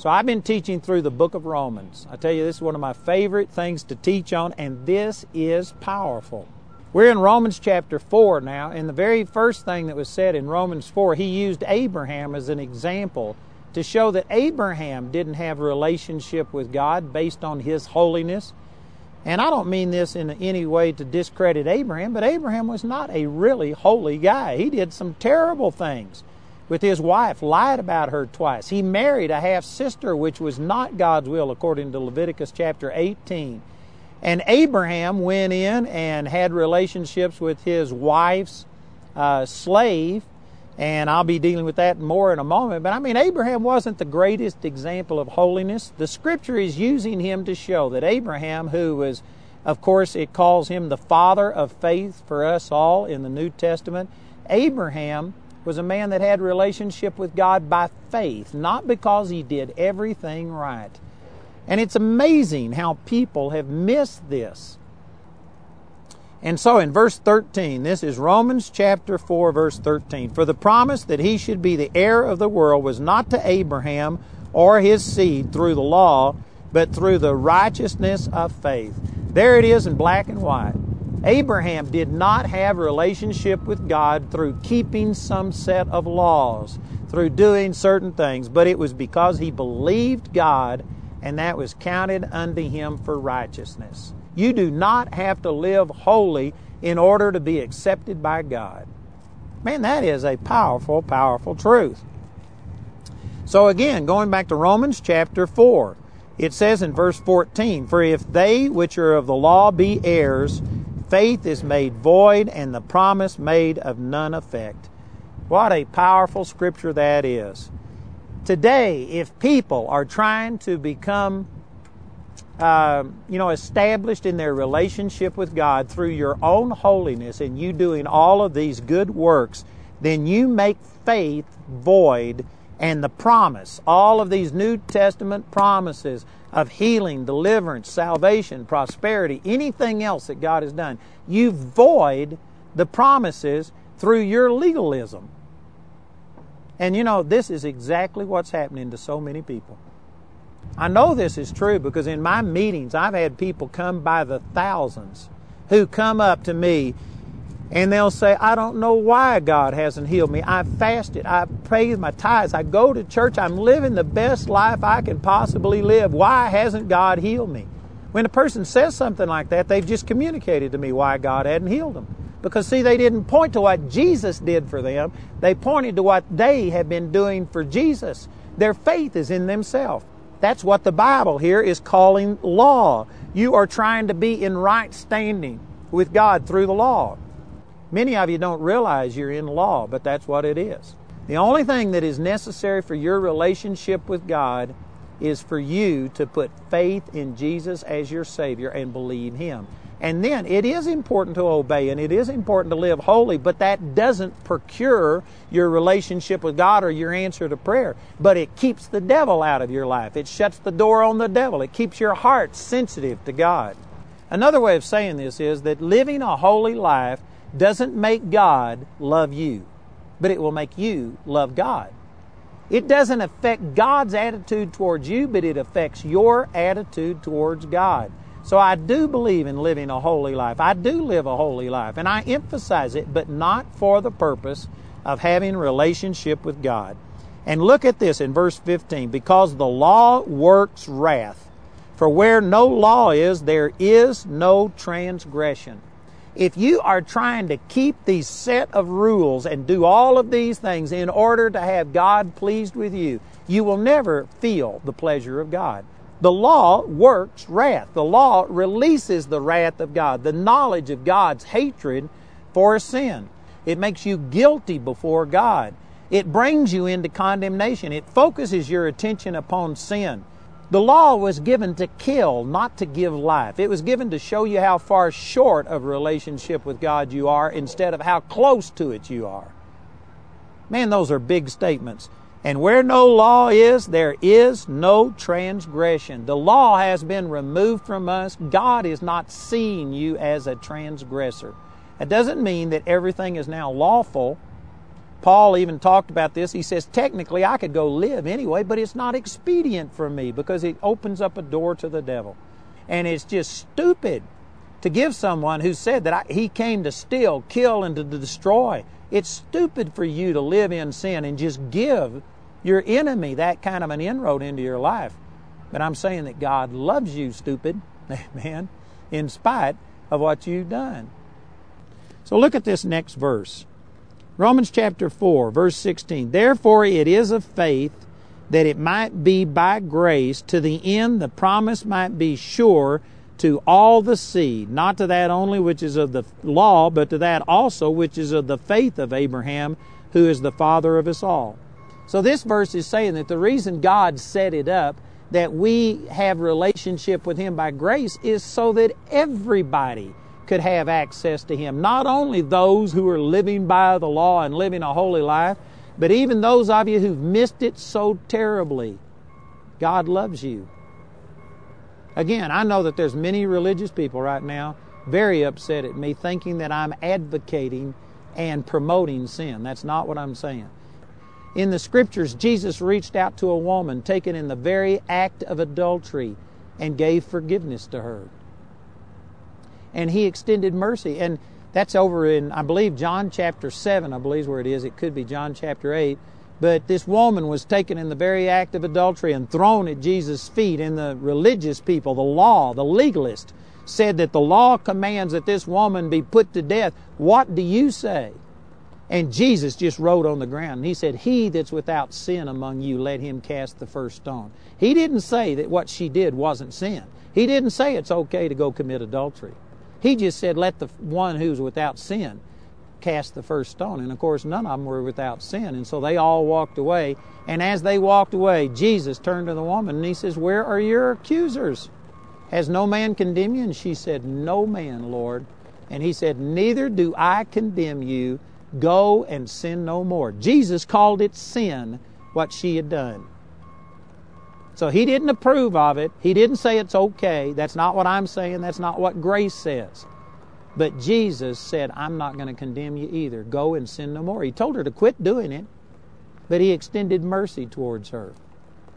So I've been teaching through the book of Romans. I tell you, this is one of my favorite things to teach on, and this is powerful. We're in Romans chapter 4 now, and the very first thing that was said in Romans 4, he used Abraham as an example to show that Abraham didn't have a relationship with God based on his holiness. And I don't mean this in any way to discredit Abraham, but Abraham was not a really holy guy. He did some terrible things with his wife, lied about her twice. He married a half sister, which was not God's will, according to Leviticus chapter 18. And Abraham went in and had relationships with his wife's uh, slave, and I'll be dealing with that more in a moment. But I mean, Abraham wasn't the greatest example of holiness. The scripture is using him to show that Abraham, who was, of course, it calls him the father of faith for us all in the New Testament, Abraham was a man that had relationship with God by faith, not because he did everything right. And it's amazing how people have missed this. And so in verse 13, this is Romans chapter 4, verse 13. For the promise that he should be the heir of the world was not to Abraham or his seed through the law, but through the righteousness of faith. There it is in black and white. Abraham did not have relationship with God through keeping some set of laws, through doing certain things, but it was because he believed God and that was counted unto him for righteousness. You do not have to live holy in order to be accepted by God. Man, that is a powerful, powerful truth. So again, going back to Romans chapter 4, it says in verse 14, For if they which are of the law be heirs, faith is made void and the promise made of none effect. What a powerful scripture that is. Today, if people are trying to become, uh, you know, established in their relationship with God through your own holiness and you doing all of these good works, then you make faith void and the promise, all of these New Testament promises of healing, deliverance, salvation, prosperity, anything else that God has done. You void the promises through your legalism. And you know, this is exactly what's happening to so many people. I know this is true because in my meetings, I've had people come by the thousands who come up to me and they'll say, I don't know why God hasn't healed me. I've fasted. I've paid my tithes. I go to church. I'm living the best life I can possibly live. Why hasn't God healed me? When a person says something like that, they've just communicated to me why God hadn't healed them. Because, see, they didn't point to what Jesus did for them, they pointed to what they have been doing for Jesus. Their faith is in themselves. That's what the Bible here is calling law. You are trying to be in right standing with God through the law. Many of you don't realize you're in law, but that's what it is. The only thing that is necessary for your relationship with God is for you to put faith in Jesus as your Savior and believe Him. And then it is important to obey and it is important to live holy, but that doesn't procure your relationship with God or your answer to prayer. But it keeps the devil out of your life. It shuts the door on the devil. It keeps your heart sensitive to God. Another way of saying this is that living a holy life doesn't make God love you, but it will make you love God. It doesn't affect God's attitude towards you, but it affects your attitude towards God. So I do believe in living a holy life. I do live a holy life, and I emphasize it, but not for the purpose of having relationship with God. And look at this in verse 15 because the law works wrath. For where no law is, there is no transgression. If you are trying to keep these set of rules and do all of these things in order to have God pleased with you, you will never feel the pleasure of God. The law works wrath. The law releases the wrath of God, the knowledge of God's hatred for sin. It makes you guilty before God. It brings you into condemnation. It focuses your attention upon sin. The law was given to kill, not to give life. It was given to show you how far short of relationship with God you are instead of how close to it you are. Man, those are big statements. And where no law is, there is no transgression. The law has been removed from us. God is not seeing you as a transgressor. It doesn't mean that everything is now lawful, Paul even talked about this. He says, technically, I could go live anyway, but it's not expedient for me because it opens up a door to the devil. And it's just stupid to give someone who said that I, he came to steal, kill, and to destroy. It's stupid for you to live in sin and just give your enemy that kind of an inroad into your life. But I'm saying that God loves you, stupid, man, in spite of what you've done. So look at this next verse. Romans chapter 4, verse 16. Therefore it is of faith that it might be by grace to the end the promise might be sure to all the seed, not to that only which is of the law, but to that also which is of the faith of Abraham, who is the father of us all. So this verse is saying that the reason God set it up that we have relationship with him by grace is so that everybody could have access to him. Not only those who are living by the law and living a holy life, but even those of you who've missed it so terribly. God loves you. Again, I know that there's many religious people right now very upset at me thinking that I'm advocating and promoting sin. That's not what I'm saying. In the scriptures, Jesus reached out to a woman taken in the very act of adultery and gave forgiveness to her. And he extended mercy. And that's over in, I believe, John chapter 7, I believe is where it is. It could be John chapter 8. But this woman was taken in the very act of adultery and thrown at Jesus' feet. And the religious people, the law, the legalist, said that the law commands that this woman be put to death. What do you say? And Jesus just wrote on the ground. And he said, He that's without sin among you, let him cast the first stone. He didn't say that what she did wasn't sin. He didn't say it's okay to go commit adultery. He just said, Let the one who's without sin cast the first stone. And of course, none of them were without sin. And so they all walked away. And as they walked away, Jesus turned to the woman and he says, Where are your accusers? Has no man condemned you? And she said, No man, Lord. And he said, Neither do I condemn you. Go and sin no more. Jesus called it sin, what she had done. So he didn't approve of it. He didn't say it's okay. That's not what I'm saying. That's not what grace says. But Jesus said, I'm not going to condemn you either. Go and sin no more. He told her to quit doing it, but he extended mercy towards her.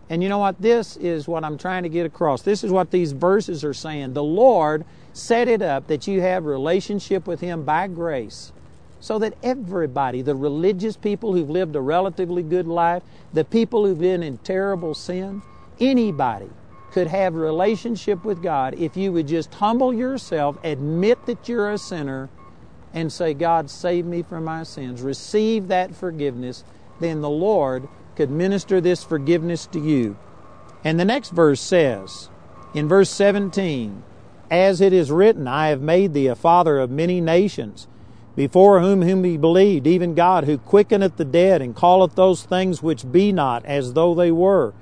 And you know what? This is what I'm trying to get across. This is what these verses are saying. The Lord set it up that you have relationship with him by grace so that everybody, the religious people who've lived a relatively good life, the people who've been in terrible sin, anybody could have relationship with God if you would just humble yourself, admit that you're a sinner, and say, God, save me from my sins. Receive that forgiveness. Then the Lord could minister this forgiveness to you. And the next verse says, in verse 17, As it is written, I have made thee a father of many nations, before whom whom he believed, even God, who quickeneth the dead, and calleth those things which be not as though they were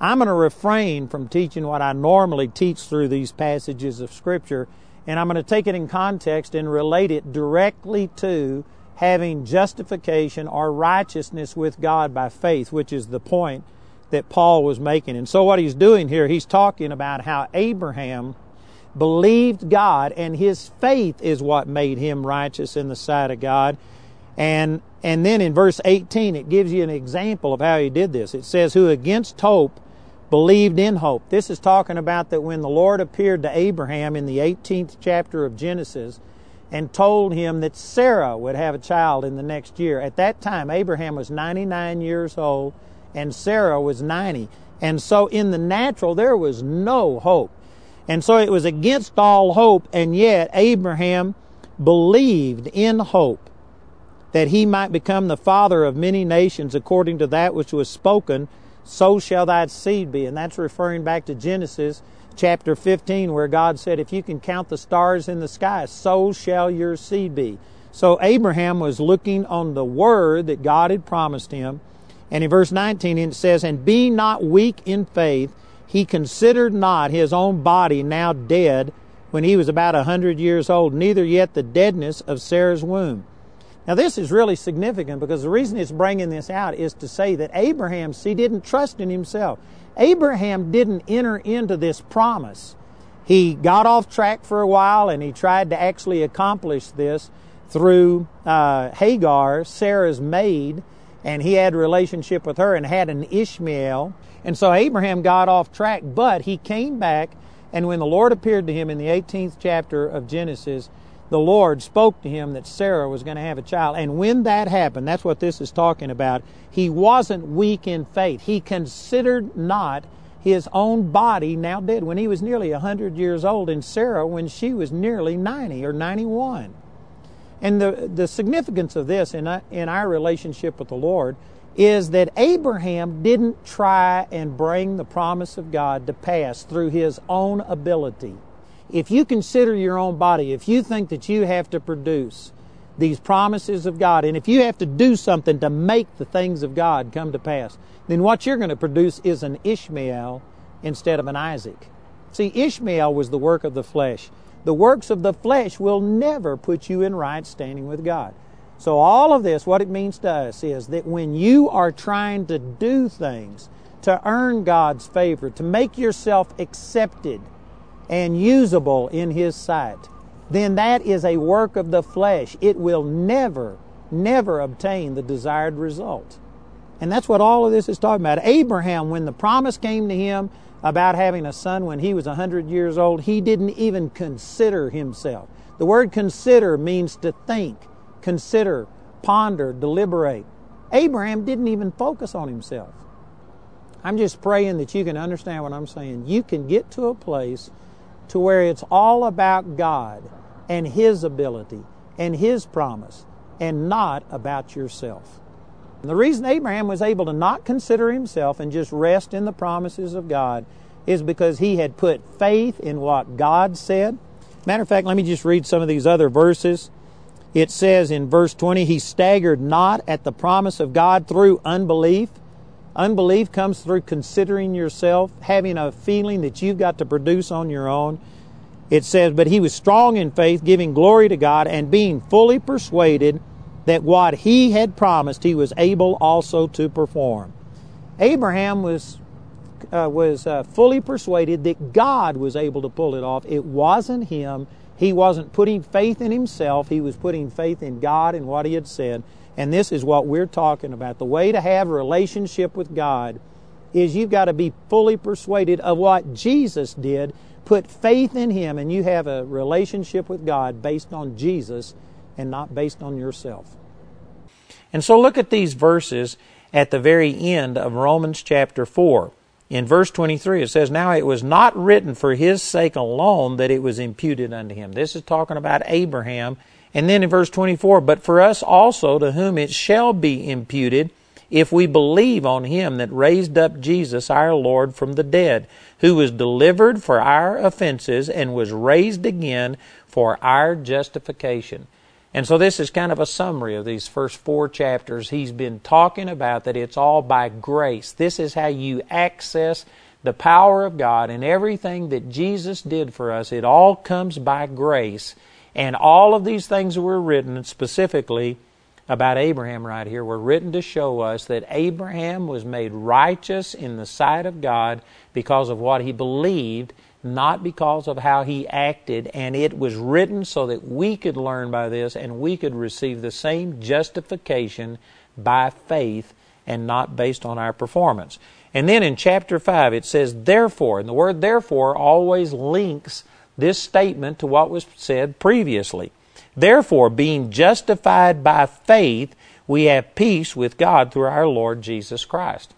I'm going to refrain from teaching what I normally teach through these passages of Scripture, and I'm going to take it in context and relate it directly to having justification or righteousness with God by faith, which is the point that Paul was making. And so, what he's doing here, he's talking about how Abraham believed God, and his faith is what made him righteous in the sight of God. And, and then in verse 18, it gives you an example of how he did this. It says, Who against hope believed in hope. This is talking about that when the Lord appeared to Abraham in the 18th chapter of Genesis and told him that Sarah would have a child in the next year. At that time, Abraham was 99 years old and Sarah was 90. And so in the natural, there was no hope. And so it was against all hope, and yet Abraham believed in hope that he might become the father of many nations according to that which was spoken so shall thy seed be. And that's referring back to Genesis chapter 15, where God said, If you can count the stars in the sky, so shall your seed be. So Abraham was looking on the word that God had promised him. And in verse 19 it says, And being not weak in faith, he considered not his own body now dead when he was about a hundred years old, neither yet the deadness of Sarah's womb. Now, this is really significant because the reason it's bringing this out is to say that Abraham, see, didn't trust in himself. Abraham didn't enter into this promise. He got off track for a while and he tried to actually accomplish this through uh, Hagar, Sarah's maid, and he had a relationship with her and had an Ishmael. And so Abraham got off track, but he came back, and when the Lord appeared to him in the 18th chapter of Genesis, the Lord spoke to him that Sarah was going to have a child. And when that happened, that's what this is talking about, he wasn't weak in faith. He considered not his own body now dead when he was nearly 100 years old, and Sarah when she was nearly 90 or 91. And the, the significance of this in, in our relationship with the Lord is that Abraham didn't try and bring the promise of God to pass through his own ability. If you consider your own body, if you think that you have to produce these promises of God, and if you have to do something to make the things of God come to pass, then what you're going to produce is an Ishmael instead of an Isaac. See, Ishmael was the work of the flesh. The works of the flesh will never put you in right standing with God. So, all of this, what it means to us is that when you are trying to do things to earn God's favor, to make yourself accepted and usable in His sight, then that is a work of the flesh. It will never, never obtain the desired result. And that's what all of this is talking about. Abraham, when the promise came to him about having a son when he was 100 years old, he didn't even consider himself. The word consider means to think, consider, ponder, deliberate. Abraham didn't even focus on himself. I'm just praying that you can understand what I'm saying. You can get to a place to where it's all about God and His ability and His promise and not about yourself. And the reason Abraham was able to not consider himself and just rest in the promises of God is because he had put faith in what God said. Matter of fact, let me just read some of these other verses. It says in verse 20, He staggered not at the promise of God through unbelief. Unbelief comes through considering yourself, having a feeling that you've got to produce on your own. It says, But he was strong in faith, giving glory to God, and being fully persuaded that what he had promised he was able also to perform. Abraham was uh, was uh, fully persuaded that God was able to pull it off. It wasn't him. He wasn't putting faith in himself. He was putting faith in God and what he had said. And this is what we're talking about. The way to have a relationship with God is you've got to be fully persuaded of what Jesus did. Put faith in him, and you have a relationship with God based on Jesus and not based on yourself. And so look at these verses at the very end of Romans chapter 4. In verse 23, it says, Now it was not written for his sake alone that it was imputed unto him. This is talking about Abraham. And then in verse 24, But for us also, to whom it shall be imputed, if we believe on him that raised up Jesus our Lord from the dead, who was delivered for our offenses and was raised again for our justification. And so this is kind of a summary of these first four chapters. He's been talking about that it's all by grace. This is how you access the power of God and everything that Jesus did for us. It all comes by grace. And all of these things were written specifically about Abraham right here were written to show us that Abraham was made righteous in the sight of God because of what he believed not because of how he acted, and it was written so that we could learn by this and we could receive the same justification by faith and not based on our performance. And then in chapter 5 it says, therefore, and the word therefore always links this statement to what was said previously. Therefore, being justified by faith, we have peace with God through our Lord Jesus Christ.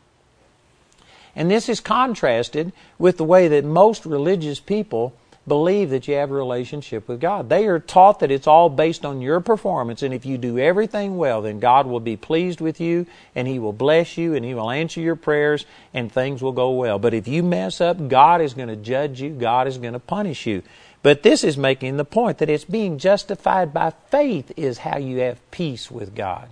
And this is contrasted with the way that most religious people believe that you have a relationship with God. They are taught that it's all based on your performance, and if you do everything well, then God will be pleased with you, and He will bless you, and He will answer your prayers, and things will go well. But if you mess up, God is going to judge you, God is going to punish you. But this is making the point that it's being justified by faith is how you have peace with God.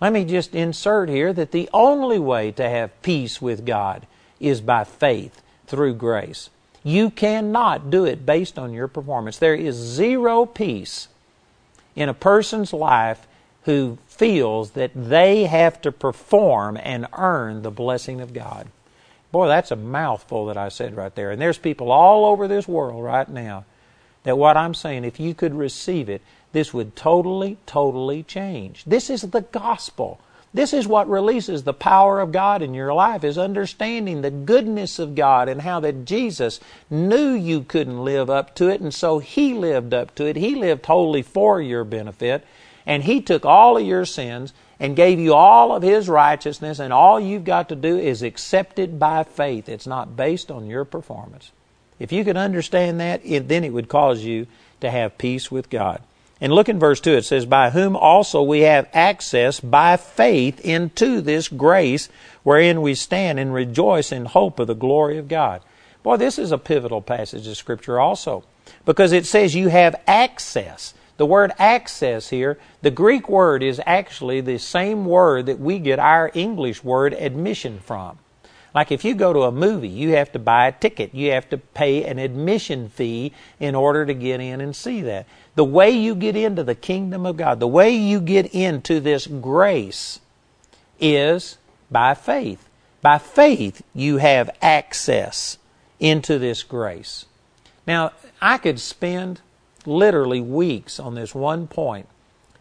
Let me just insert here that the only way to have peace with God is by faith through grace. You cannot do it based on your performance. There is zero peace in a person's life who feels that they have to perform and earn the blessing of God. Boy, that's a mouthful that I said right there. And there's people all over this world right now that what I'm saying, if you could receive it, this would totally, totally change. This is the gospel. This is what releases the power of God in your life is understanding the goodness of God and how that Jesus knew you couldn't live up to it and so he lived up to it. He lived wholly for your benefit and he took all of your sins and gave you all of his righteousness and all you've got to do is accept it by faith. It's not based on your performance. If you could understand that, it, then it would cause you to have peace with God. And look in verse 2, it says, By whom also we have access by faith into this grace wherein we stand and rejoice in hope of the glory of God. Boy, this is a pivotal passage of Scripture also, because it says you have access. The word access here, the Greek word is actually the same word that we get our English word admission from. Like if you go to a movie, you have to buy a ticket. You have to pay an admission fee in order to get in and see that. The way you get into the kingdom of God, the way you get into this grace is by faith. By faith, you have access into this grace. Now, I could spend literally weeks on this one point.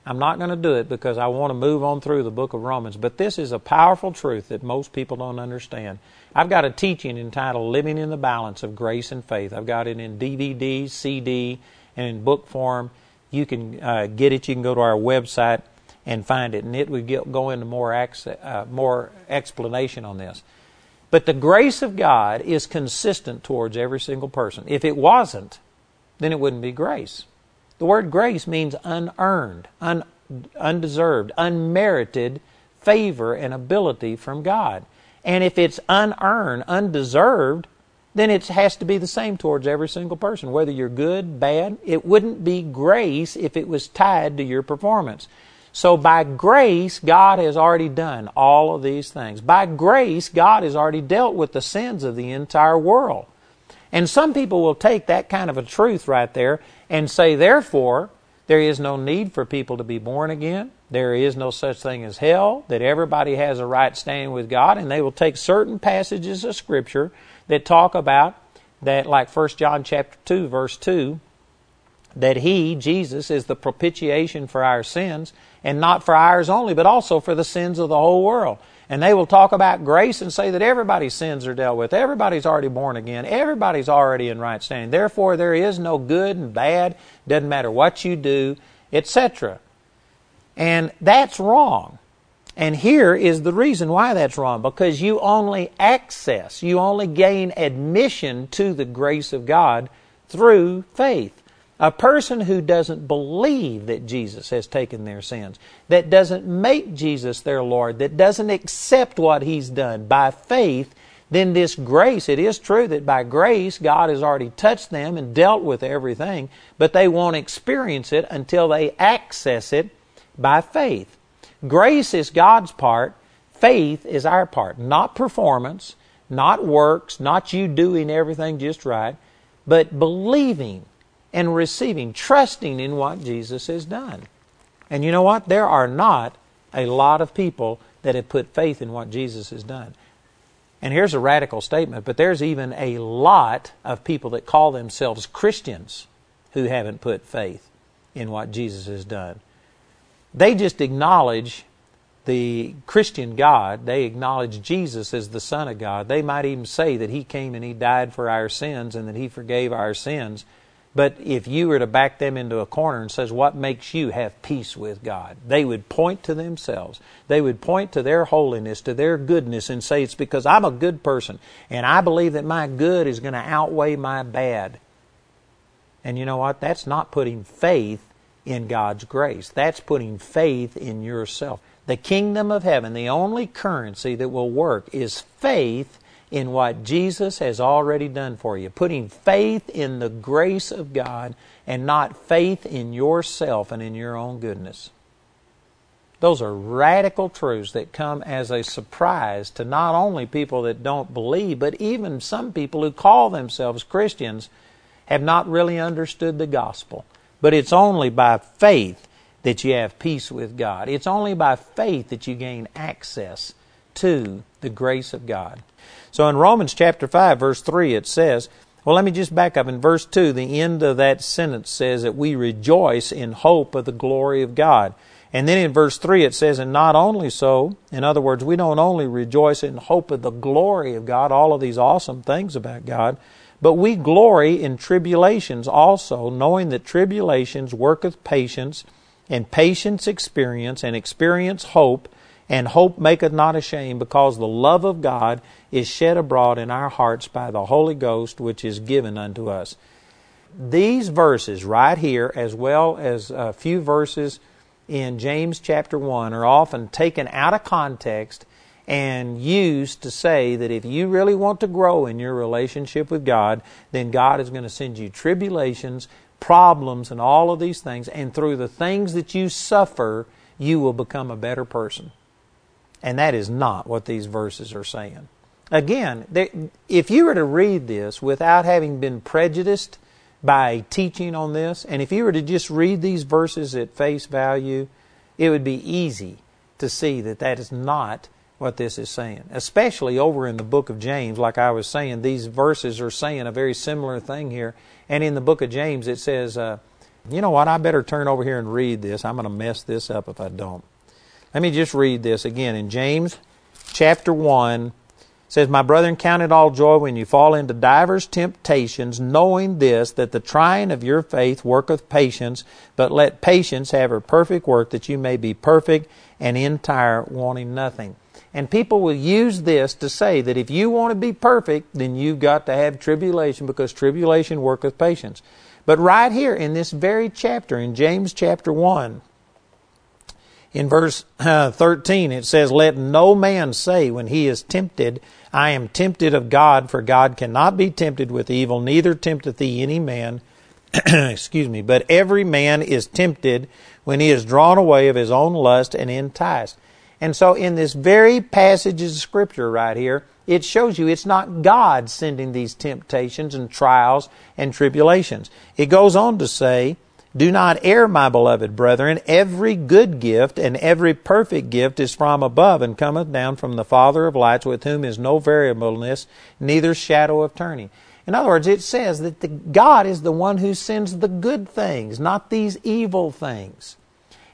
I'm not going to do it because I want to move on through the book of Romans, but this is a powerful truth that most people don't understand. I've got a teaching entitled Living in the Balance of Grace and Faith. I've got it in DVD, CD, and in book form. You can uh, get it. You can go to our website and find it, and it would go into more, uh, more explanation on this. But the grace of God is consistent towards every single person. If it wasn't, then it wouldn't be grace. The word grace means unearned, un, undeserved, unmerited favor and ability from God. And if it's unearned, undeserved, then it has to be the same towards every single person, whether you're good, bad. It wouldn't be grace if it was tied to your performance. So by grace, God has already done all of these things. By grace, God has already dealt with the sins of the entire world. And some people will take that kind of a truth right there and say, therefore, there is no need for people to be born again. There is no such thing as hell, that everybody has a right standing with God, and they will take certain passages of Scripture that talk about that, like 1 John chapter 2, verse 2, that He, Jesus, is the propitiation for our sins, and not for ours only, but also for the sins of the whole world. And they will talk about grace and say that everybody's sins are dealt with. Everybody's already born again. Everybody's already in right standing. Therefore, there is no good and bad. Doesn't matter what you do, etc. And that's wrong. And here is the reason why that's wrong because you only access, you only gain admission to the grace of God through faith. A person who doesn't believe that Jesus has taken their sins, that doesn't make Jesus their Lord, that doesn't accept what He's done by faith, then this grace, it is true that by grace God has already touched them and dealt with everything, but they won't experience it until they access it by faith. Grace is God's part, faith is our part. Not performance, not works, not you doing everything just right, but believing and receiving, trusting in what Jesus has done. And you know what? There are not a lot of people that have put faith in what Jesus has done. And here's a radical statement, but there's even a lot of people that call themselves Christians who haven't put faith in what Jesus has done. They just acknowledge the Christian God. They acknowledge Jesus as the Son of God. They might even say that He came and He died for our sins and that He forgave our sins. But if you were to back them into a corner and says, What makes you have peace with God? They would point to themselves. They would point to their holiness, to their goodness, and say, It's because I'm a good person, and I believe that my good is going to outweigh my bad. And you know what? That's not putting faith in God's grace. That's putting faith in yourself. The kingdom of heaven, the only currency that will work is faith in what Jesus has already done for you, putting faith in the grace of God and not faith in yourself and in your own goodness. Those are radical truths that come as a surprise to not only people that don't believe, but even some people who call themselves Christians have not really understood the gospel. But it's only by faith that you have peace with God. It's only by faith that you gain access to the grace of God. So in Romans chapter 5 verse 3 it says, Well, let me just back up. In verse 2, the end of that sentence says that we rejoice in hope of the glory of God. And then in verse 3 it says, and not only so, in other words, we don't only rejoice in hope of the glory of God, all of these awesome things about God, but we glory in tribulations also, knowing that tribulations worketh patience, and patience experience, and experience hope, and hope maketh not ashamed, because the love of God is shed abroad in our hearts by the Holy Ghost, which is given unto us. These verses right here, as well as a few verses in James chapter 1, are often taken out of context and used to say that if you really want to grow in your relationship with God, then God is going to send you tribulations, problems, and all of these things. And through the things that you suffer, you will become a better person. And that is not what these verses are saying. Again, if you were to read this without having been prejudiced by teaching on this, and if you were to just read these verses at face value, it would be easy to see that that is not what this is saying. Especially over in the book of James, like I was saying, these verses are saying a very similar thing here. And in the book of James, it says, uh, you know what, I better turn over here and read this. I'm going to mess this up if I don't. Let me just read this again in James chapter 1 says, My brethren, count it all joy when you fall into divers temptations, knowing this, that the trying of your faith worketh patience, but let patience have her perfect work, that you may be perfect and entire, wanting nothing. And people will use this to say that if you want to be perfect, then you've got to have tribulation because tribulation worketh patience. But right here in this very chapter, in James chapter 1, in verse uh, 13, it says, Let no man say when he is tempted, I am tempted of God, for God cannot be tempted with evil, neither tempteth he any man. Excuse me. But every man is tempted when he is drawn away of his own lust and enticed. And so, in this very passage of Scripture right here, it shows you it's not God sending these temptations and trials and tribulations. It goes on to say, do not err, my beloved brethren. Every good gift and every perfect gift is from above and cometh down from the Father of lights, with whom is no variableness, neither shadow of turning. In other words, it says that the, God is the one who sends the good things, not these evil things.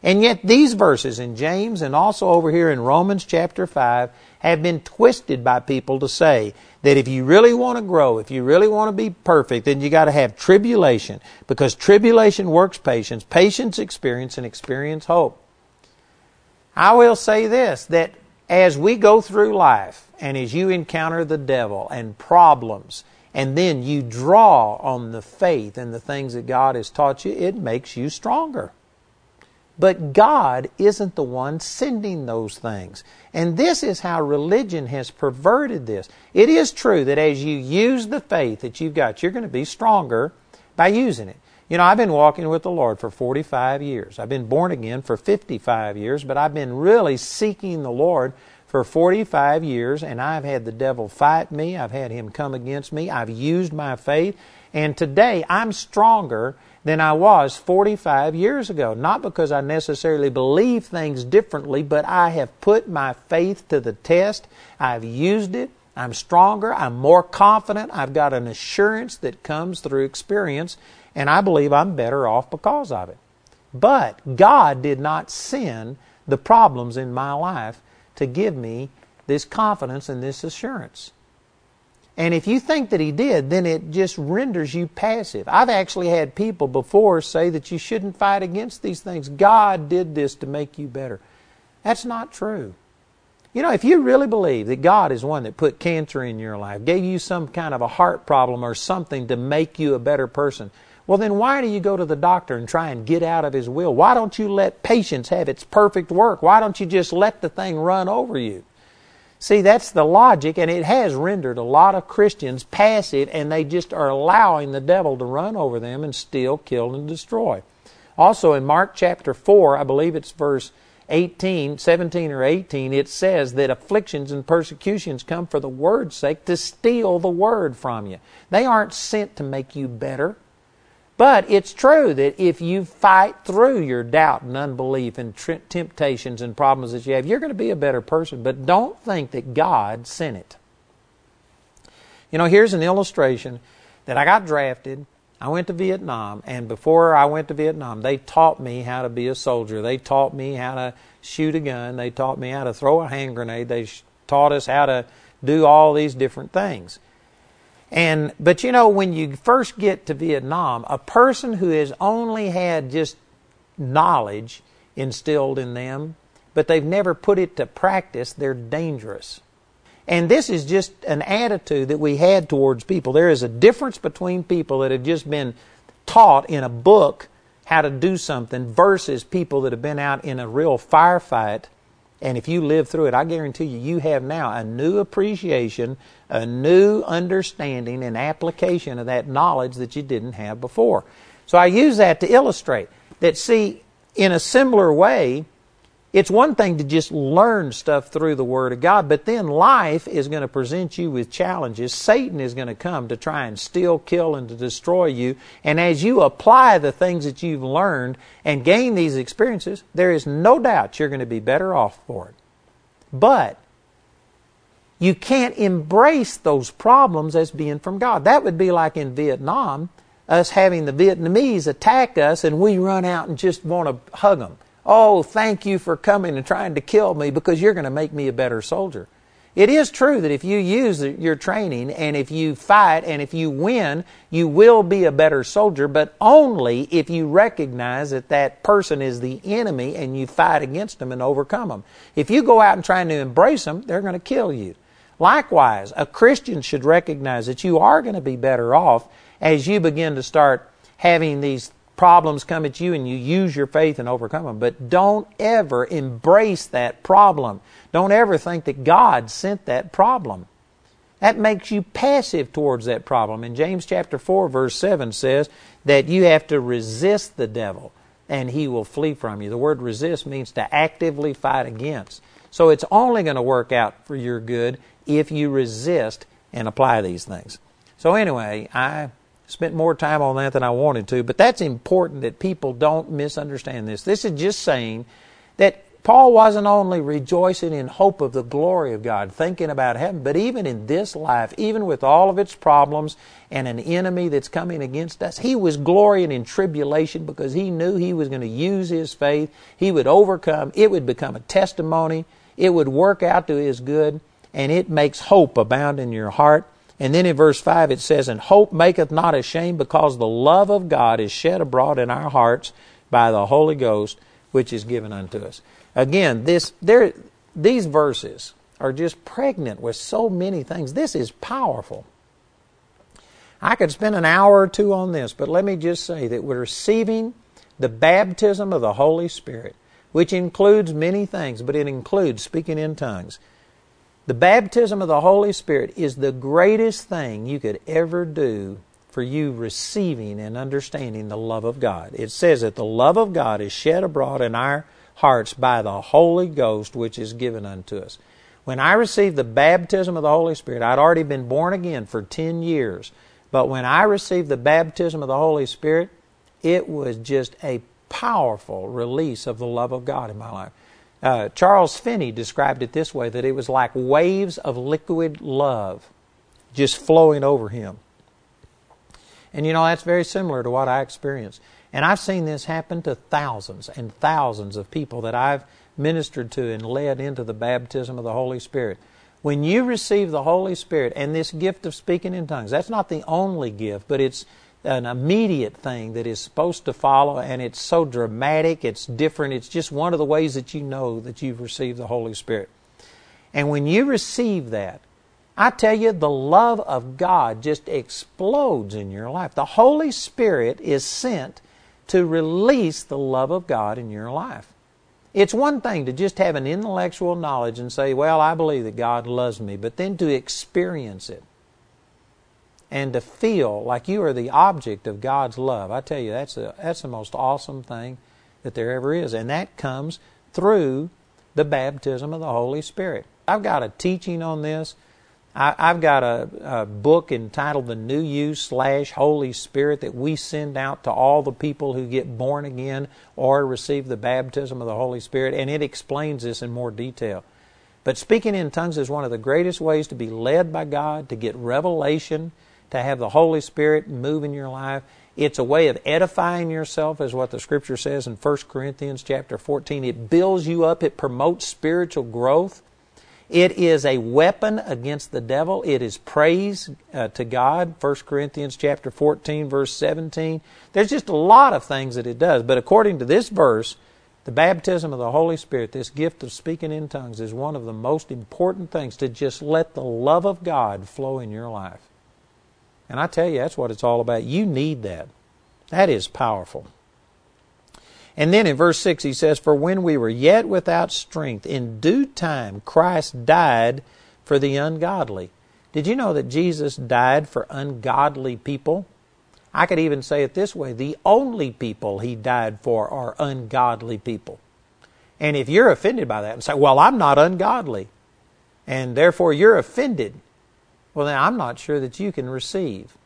And yet, these verses in James and also over here in Romans chapter 5 have been twisted by people to say that if you really want to grow, if you really want to be perfect, then you got to have tribulation because tribulation works patience, patience experience, and experience hope. I will say this that as we go through life and as you encounter the devil and problems, and then you draw on the faith and the things that God has taught you, it makes you stronger. But God isn't the one sending those things. And this is how religion has perverted this. It is true that as you use the faith that you've got, you're going to be stronger by using it. You know, I've been walking with the Lord for 45 years. I've been born again for 55 years, but I've been really seeking the Lord for 45 years, and I've had the devil fight me. I've had him come against me. I've used my faith. And today I'm stronger than I was 45 years ago. Not because I necessarily believe things differently, but I have put my faith to the test. I've used it. I'm stronger. I'm more confident. I've got an assurance that comes through experience, and I believe I'm better off because of it. But God did not send the problems in my life to give me this confidence and this assurance. And if you think that he did, then it just renders you passive. I've actually had people before say that you shouldn't fight against these things. God did this to make you better. That's not true. You know, if you really believe that God is one that put cancer in your life, gave you some kind of a heart problem or something to make you a better person, well, then why do you go to the doctor and try and get out of his will? Why don't you let patience have its perfect work? Why don't you just let the thing run over you? See, that's the logic, and it has rendered a lot of Christians passive, and they just are allowing the devil to run over them and steal, kill, and destroy. Also, in Mark chapter 4, I believe it's verse 18, 17 or 18, it says that afflictions and persecutions come for the word's sake to steal the word from you. They aren't sent to make you better. But it's true that if you fight through your doubt and unbelief and temptations and problems that you have, you're going to be a better person. But don't think that God sent it. You know, here's an illustration that I got drafted. I went to Vietnam, and before I went to Vietnam, they taught me how to be a soldier. They taught me how to shoot a gun. They taught me how to throw a hand grenade. They taught us how to do all these different things. And but you know when you first get to Vietnam, a person who has only had just knowledge instilled in them, but they've never put it to practice, they're dangerous. And this is just an attitude that we had towards people. There is a difference between people that have just been taught in a book how to do something versus people that have been out in a real firefight. And if you live through it, I guarantee you, you have now a new appreciation, a new understanding and application of that knowledge that you didn't have before. So I use that to illustrate that, see, in a similar way, it's one thing to just learn stuff through the Word of God, but then life is going to present you with challenges. Satan is going to come to try and steal, kill, and to destroy you. And as you apply the things that you've learned and gain these experiences, there is no doubt you're going to be better off for it. But you can't embrace those problems as being from God. That would be like in Vietnam, us having the Vietnamese attack us and we run out and just want to hug them. Oh, thank you for coming and trying to kill me because you're going to make me a better soldier. It is true that if you use your training and if you fight and if you win, you will be a better soldier, but only if you recognize that that person is the enemy and you fight against them and overcome them. If you go out and try to embrace them, they're going to kill you. Likewise, a Christian should recognize that you are going to be better off as you begin to start having these problems come at you and you use your faith and overcome them. But don't ever embrace that problem. Don't ever think that God sent that problem. That makes you passive towards that problem. And James chapter 4 verse 7 says that you have to resist the devil and he will flee from you. The word resist means to actively fight against. So it's only going to work out for your good if you resist and apply these things. So anyway, I spent more time on that than I wanted to, but that's important that people don't misunderstand this. This is just saying that Paul wasn't only rejoicing in hope of the glory of God, thinking about heaven, but even in this life, even with all of its problems and an enemy that's coming against us, he was glorying in tribulation because he knew he was going to use his faith. He would overcome. It would become a testimony. It would work out to his good, and it makes hope abound in your heart. And then in verse 5 it says, And hope maketh not ashamed, because the love of God is shed abroad in our hearts by the Holy Ghost, which is given unto us. Again, this there these verses are just pregnant with so many things. This is powerful. I could spend an hour or two on this, but let me just say that we're receiving the baptism of the Holy Spirit, which includes many things, but it includes speaking in tongues. The baptism of the Holy Spirit is the greatest thing you could ever do for you receiving and understanding the love of God. It says that the love of God is shed abroad in our hearts by the Holy Ghost which is given unto us. When I received the baptism of the Holy Spirit, I'd already been born again for 10 years. But when I received the baptism of the Holy Spirit, it was just a powerful release of the love of God in my life. Uh, Charles Finney described it this way that it was like waves of liquid love just flowing over him. And you know, that's very similar to what I experienced. And I've seen this happen to thousands and thousands of people that I've ministered to and led into the baptism of the Holy Spirit. When you receive the Holy Spirit and this gift of speaking in tongues, that's not the only gift, but it's an immediate thing that is supposed to follow, and it's so dramatic, it's different. It's just one of the ways that you know that you've received the Holy Spirit. And when you receive that, I tell you, the love of God just explodes in your life. The Holy Spirit is sent to release the love of God in your life. It's one thing to just have an intellectual knowledge and say, Well, I believe that God loves me, but then to experience it and to feel like you are the object of God's love. I tell you, that's, a, that's the most awesome thing that there ever is. And that comes through the baptism of the Holy Spirit. I've got a teaching on this. I, have got a, a, book entitled The New You slash Holy Spirit that we send out to all the people who get born again or receive the baptism of the Holy Spirit, and it explains this in more detail. But speaking in tongues is one of the greatest ways to be led by God, to get revelation, to have the Holy Spirit move in your life. It's a way of edifying yourself, as what the Scripture says in 1 Corinthians chapter 14. It builds you up, it promotes spiritual growth. It is a weapon against the devil. It is praise uh, to God. 1 Corinthians chapter 14 verse 17. There's just a lot of things that it does, but according to this verse, the baptism of the Holy Spirit, this gift of speaking in tongues is one of the most important things to just let the love of God flow in your life. And I tell you, that's what it's all about. You need that. That is powerful. And then in verse 6 he says, For when we were yet without strength, in due time Christ died for the ungodly. Did you know that Jesus died for ungodly people? I could even say it this way the only people he died for are ungodly people. And if you're offended by that and say, Well, I'm not ungodly, and therefore you're offended, well, then I'm not sure that you can receive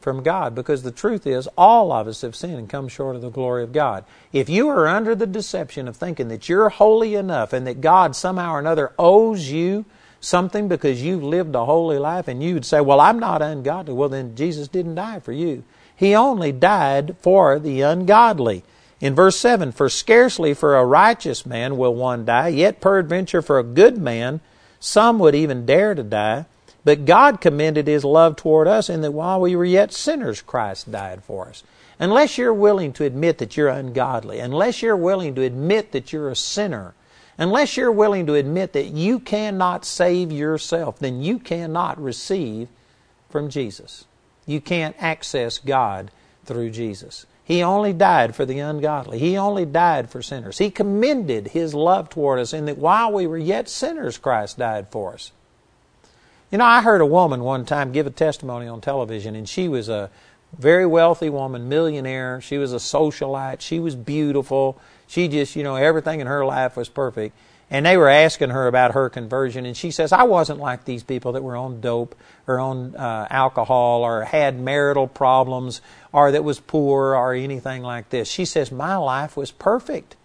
from God because the truth is all of us have sinned and come short of the glory of God. If you are under the deception of thinking that you're holy enough and that God somehow or another owes you something because you've lived a holy life and you would say, Well, I'm not ungodly, well, then Jesus didn't die for you. He only died for the ungodly. In verse 7, For scarcely for a righteous man will one die, yet peradventure for a good man some would even dare to die. But God commended His love toward us in that while we were yet sinners, Christ died for us. Unless you're willing to admit that you're ungodly, unless you're willing to admit that you're a sinner, unless you're willing to admit that you cannot save yourself, then you cannot receive from Jesus. You can't access God through Jesus. He only died for the ungodly. He only died for sinners. He commended His love toward us in that while we were yet sinners, Christ died for us. You know, I heard a woman one time give a testimony on television, and she was a very wealthy woman, millionaire. She was a socialite. She was beautiful. She just, you know, everything in her life was perfect. And they were asking her about her conversion, and she says, I wasn't like these people that were on dope or on uh, alcohol or had marital problems or that was poor or anything like this. She says, My life was perfect.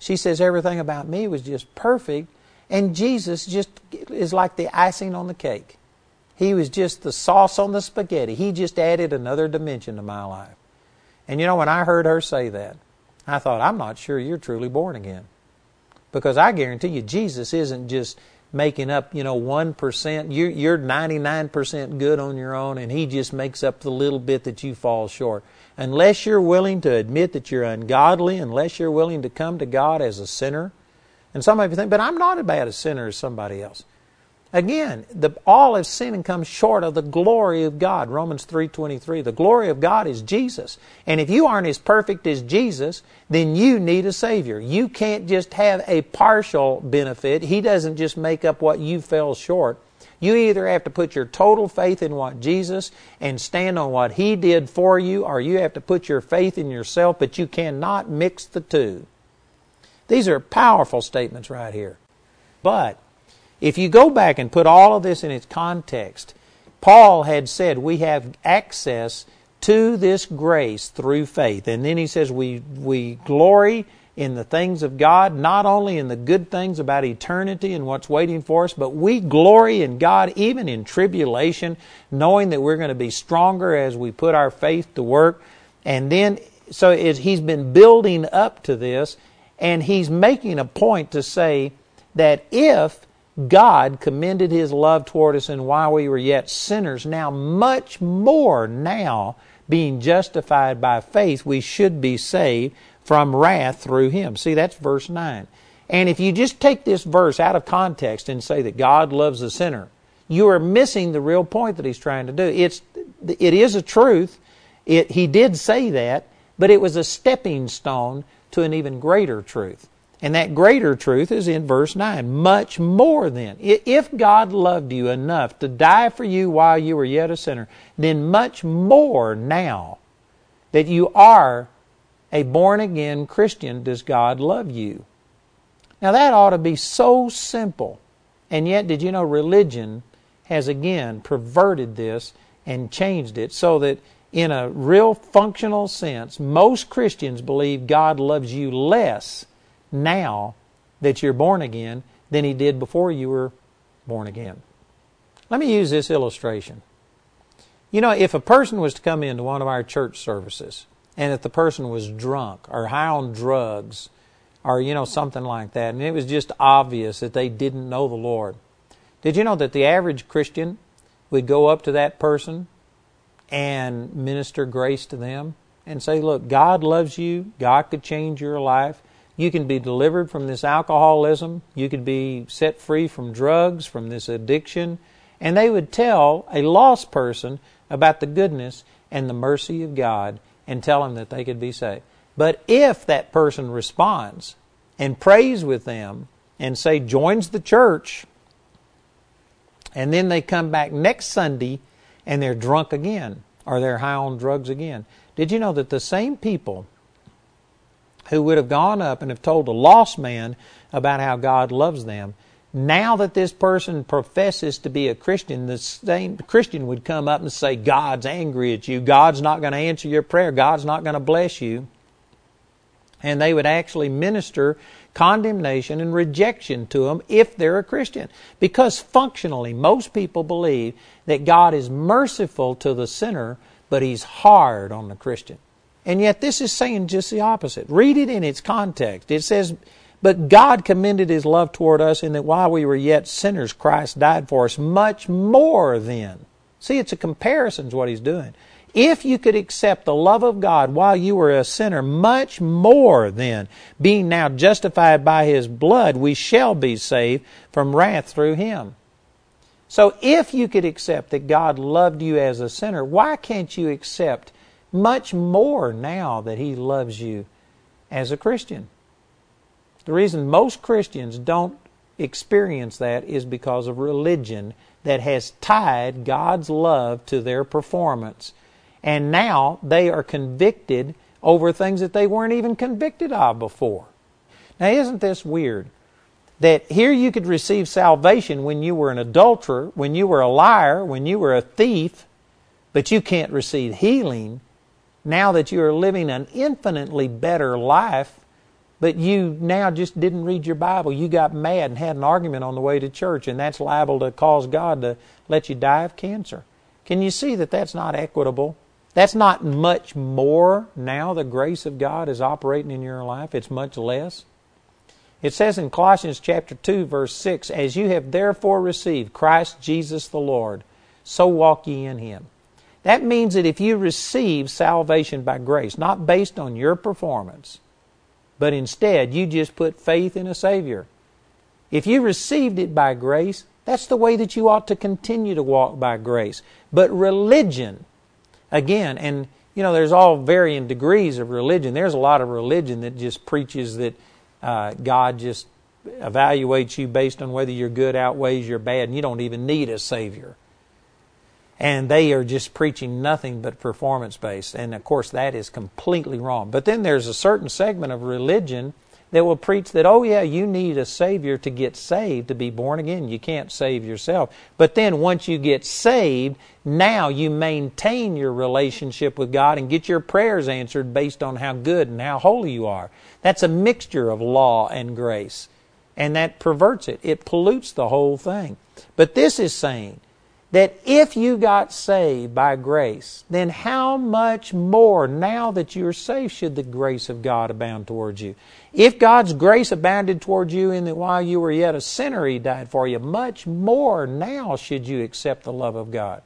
She says, Everything about me was just perfect and Jesus just is like the icing on the cake. He was just the sauce on the spaghetti. He just added another dimension to my life. And you know, when I heard her say that, I thought, I'm not sure you're truly born again. Because I guarantee you, Jesus isn't just making up, you know, 1%. You're, you're 99% good on your own, and He just makes up the little bit that you fall short. Unless you're willing to admit that you're ungodly, unless you're willing to come to God as a sinner, and some of you think, but I'm not as bad a sinner as somebody else. Again, the, all have sinned and come short of the glory of God. Romans 3.23. The glory of God is Jesus. And if you aren't as perfect as Jesus, then you need a Savior. You can't just have a partial benefit. He doesn't just make up what you fell short. You either have to put your total faith in what Jesus and stand on what He did for you, or you have to put your faith in yourself, but you cannot mix the two. These are powerful statements right here. But if you go back and put all of this in its context, Paul had said we have access to this grace through faith. And then he says we, we glory in the things of God, not only in the good things about eternity and what's waiting for us, but we glory in God even in tribulation, knowing that we're going to be stronger as we put our faith to work. And then, so it, he's been building up to this, and he's making a point to say that if God commended his love toward us and while we were yet sinners, now much more now being justified by faith, we should be saved from wrath through him. See, that's verse 9. And if you just take this verse out of context and say that God loves the sinner, you are missing the real point that he's trying to do. It's, it is a truth. It, he did say that, but it was a stepping stone to an even greater truth. And that greater truth is in verse 9. Much more than. If God loved you enough to die for you while you were yet a sinner, then much more now that you are a born again Christian does God love you. Now that ought to be so simple. And yet, did you know religion has again perverted this and changed it so that in a real functional sense, most Christians believe God loves you less now that you're born again than He did before you were born again. Let me use this illustration. You know, if a person was to come into one of our church services and if the person was drunk or high on drugs or, you know, something like that, and it was just obvious that they didn't know the Lord, did you know that the average Christian would go up to that person and minister grace to them and say, Look, God loves you, God could change your life. You can be delivered from this alcoholism. You could be set free from drugs, from this addiction. And they would tell a lost person about the goodness and the mercy of God and tell them that they could be saved. But if that person responds and prays with them and say joins the church, and then they come back next Sunday and they're drunk again or they're high on drugs again. Did you know that the same people who would have gone up and have told a lost man about how God loves them, now that this person professes to be a Christian, the same Christian would come up and say, God's angry at you. God's not going to answer your prayer. God's not going to bless you. And they would actually minister condemnation and rejection to them if they're a Christian. Because functionally, most people believe that God is merciful to the sinner, but He's hard on the Christian. And yet, this is saying just the opposite. Read it in its context. It says, But God commended His love toward us in that while we were yet sinners, Christ died for us. Much more then. See, it's a comparison, is what He's doing. If you could accept the love of God while you were a sinner, much more than being now justified by His blood, we shall be saved from wrath through Him. So if you could accept that God loved you as a sinner, why can't you accept much more now that He loves you as a Christian. The reason most Christians don't experience that is because of religion that has tied God's love to their performance. And now they are convicted over things that they weren't even convicted of before. Now, isn't this weird? That here you could receive salvation when you were an adulterer, when you were a liar, when you were a thief, but you can't receive healing now that you are living an infinitely better life, but you now just didn't read your Bible. You got mad and had an argument on the way to church, and that's liable to cause God to let you die of cancer. Can you see that that's not equitable? That's not much more now the grace of God is operating in your life. It's much less. It says in Colossians chapter 2 verse 6, as you have therefore received Christ Jesus the Lord, so walk ye in him. That means that if you receive salvation by grace, not based on your performance, but instead you just put faith in a Savior, if you received it by grace, that's the way that you ought to continue to walk by grace. But religion, again, and you know, there's all varying degrees of religion. There's a lot of religion that just preaches that uh, God just evaluates you based on whether your good outweighs your bad, and you don't even need a Savior and they are just preaching nothing but performance based. And of course, that is completely wrong. But then there's a certain segment of religion that will preach that, oh, yeah, you need a Savior to get saved, to be born again. You can't save yourself. But then once you get saved, now you maintain your relationship with God and get your prayers answered based on how good and how holy you are. That's a mixture of law and grace. And that perverts it, it pollutes the whole thing. But this is saying, that if you got saved by grace, then how much more now that you're saved should the grace of God abound towards you? If God's grace abounded towards you in that while you were yet a sinner, He died for you, much more now should you accept the love of God.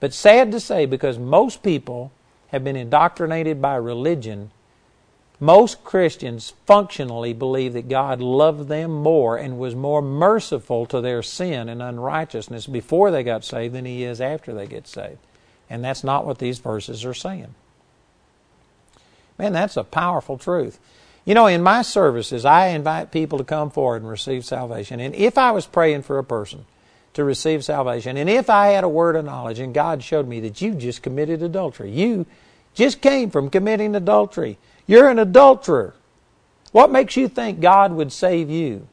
But sad to say, because most people have been indoctrinated by religion, most Christians functionally believe that God loved them more and was more merciful to their sin and unrighteousness before they got saved than He is after they get saved. And that's not what these verses are saying. Man, that's a powerful truth. You know, in my services, I invite people to come forward and receive salvation. And if I was praying for a person to receive salvation, and if I had a word of knowledge and God showed me that you just committed adultery, you just came from committing adultery, you're an adulterer. What makes you think God would save you?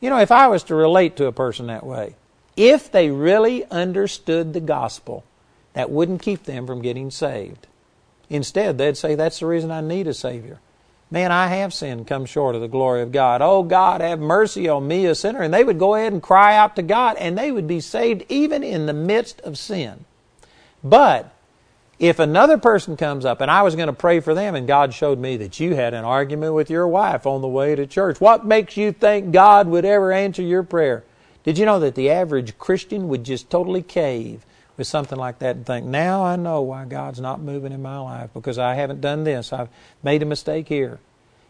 You know, if I was to relate to a person that way, if they really understood the gospel, that wouldn't keep them from getting saved. Instead, they'd say, That's the reason I need a Savior. Man, I have sinned, come short of the glory of God. Oh, God, have mercy on me, a sinner. And they would go ahead and cry out to God, and they would be saved even in the midst of sin. But if another person comes up and I was going to pray for them and God showed me that you had an argument with your wife on the way to church, what makes you think God would ever answer your prayer? Did you know that the average Christian would just totally cave with something like that and think, now I know why God's not moving in my life because I haven't done this. I've made a mistake here.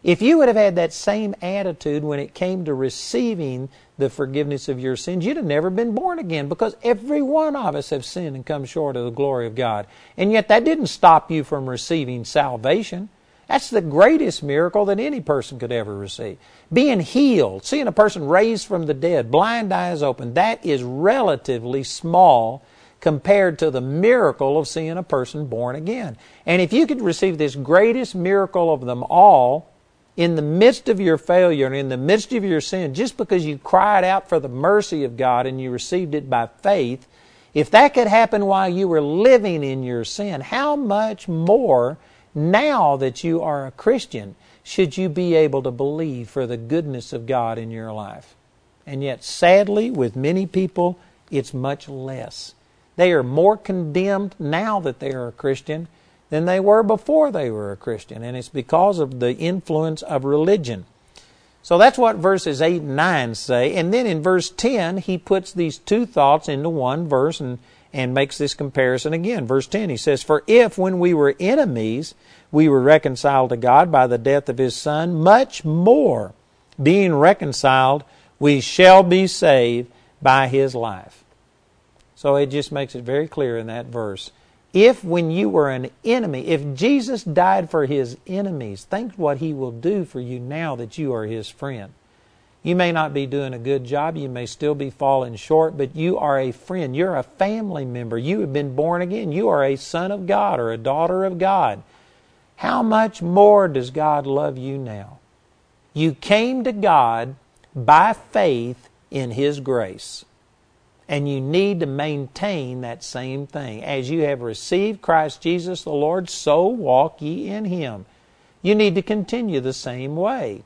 If you would have had that same attitude when it came to receiving the forgiveness of your sins, you'd have never been born again because every one of us have sinned and come short of the glory of God. And yet that didn't stop you from receiving salvation. That's the greatest miracle that any person could ever receive. Being healed, seeing a person raised from the dead, blind eyes open, that is relatively small compared to the miracle of seeing a person born again. And if you could receive this greatest miracle of them all, in the midst of your failure and in the midst of your sin, just because you cried out for the mercy of God and you received it by faith, if that could happen while you were living in your sin, how much more now that you are a Christian should you be able to believe for the goodness of God in your life? And yet, sadly, with many people, it's much less. They are more condemned now that they are a Christian than they were before they were a Christian. And it's because of the influence of religion. So that's what verses 8 and 9 say. And then in verse 10, he puts these two thoughts into one verse and, and makes this comparison again. Verse 10, he says, For if when we were enemies, we were reconciled to God by the death of his Son, much more, being reconciled, we shall be saved by his life. So it just makes it very clear in that verse. If when you were an enemy, if Jesus died for his enemies, think what he will do for you now that you are his friend. You may not be doing a good job, you may still be falling short, but you are a friend. You're a family member. You have been born again. You are a son of God or a daughter of God. How much more does God love you now? You came to God by faith in His grace. And you need to maintain that same thing. As you have received Christ Jesus the Lord, so walk ye in him. You need to continue the same way.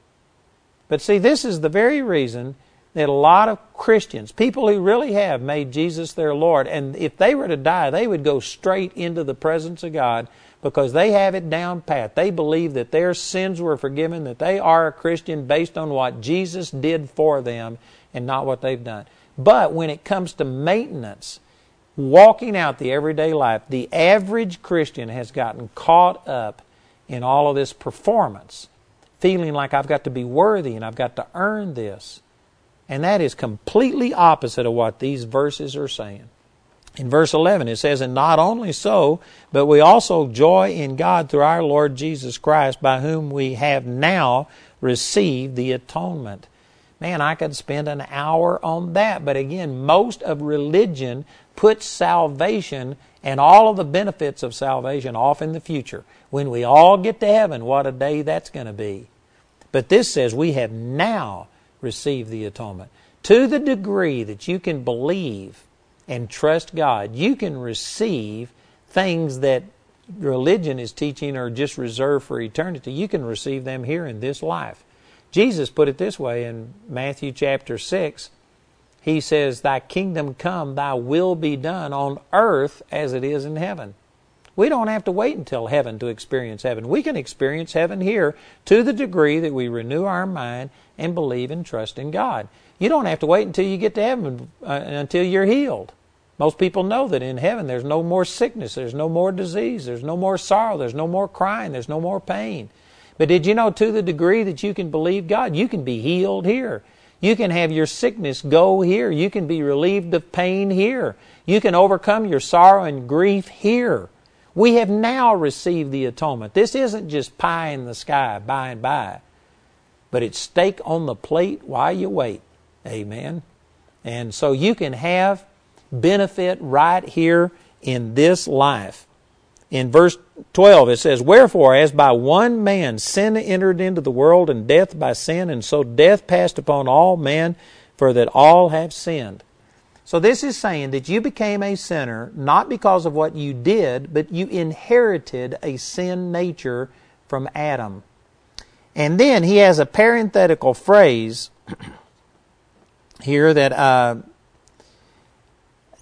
But see, this is the very reason that a lot of Christians, people who really have made Jesus their Lord, and if they were to die, they would go straight into the presence of God because they have it down pat. They believe that their sins were forgiven, that they are a Christian based on what Jesus did for them and not what they've done. But when it comes to maintenance, walking out the everyday life, the average Christian has gotten caught up in all of this performance, feeling like I've got to be worthy and I've got to earn this. And that is completely opposite of what these verses are saying. In verse 11, it says, And not only so, but we also joy in God through our Lord Jesus Christ, by whom we have now received the atonement. Man, I could spend an hour on that. But again, most of religion puts salvation and all of the benefits of salvation off in the future. When we all get to heaven, what a day that's going to be. But this says we have now received the atonement. To the degree that you can believe and trust God, you can receive things that religion is teaching are just reserved for eternity. You can receive them here in this life. Jesus put it this way in Matthew chapter 6. He says, Thy kingdom come, thy will be done on earth as it is in heaven. We don't have to wait until heaven to experience heaven. We can experience heaven here to the degree that we renew our mind and believe and trust in God. You don't have to wait until you get to heaven uh, until you're healed. Most people know that in heaven there's no more sickness, there's no more disease, there's no more sorrow, there's no more crying, there's no more pain. But did you know to the degree that you can believe God, you can be healed here. You can have your sickness go here. You can be relieved of pain here. You can overcome your sorrow and grief here. We have now received the atonement. This isn't just pie in the sky by and by, but it's steak on the plate while you wait. Amen. And so you can have benefit right here in this life in verse 12 it says, Wherefore, as by one man sin entered into the world, and death by sin, and so death passed upon all men, for that all have sinned. So this is saying that you became a sinner not because of what you did, but you inherited a sin nature from Adam. And then he has a parenthetical phrase here that uh,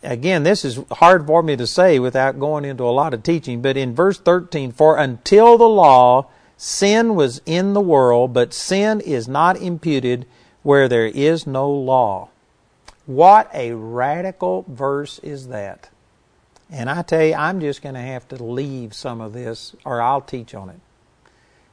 again, this is hard for me to say without going into a lot of teaching, but in verse 13, for until the law, sin was in the world, but sin is not imputed where there is no law. What a radical verse is that. And I tell you, I'm just going to have to leave some of this or I'll teach on it.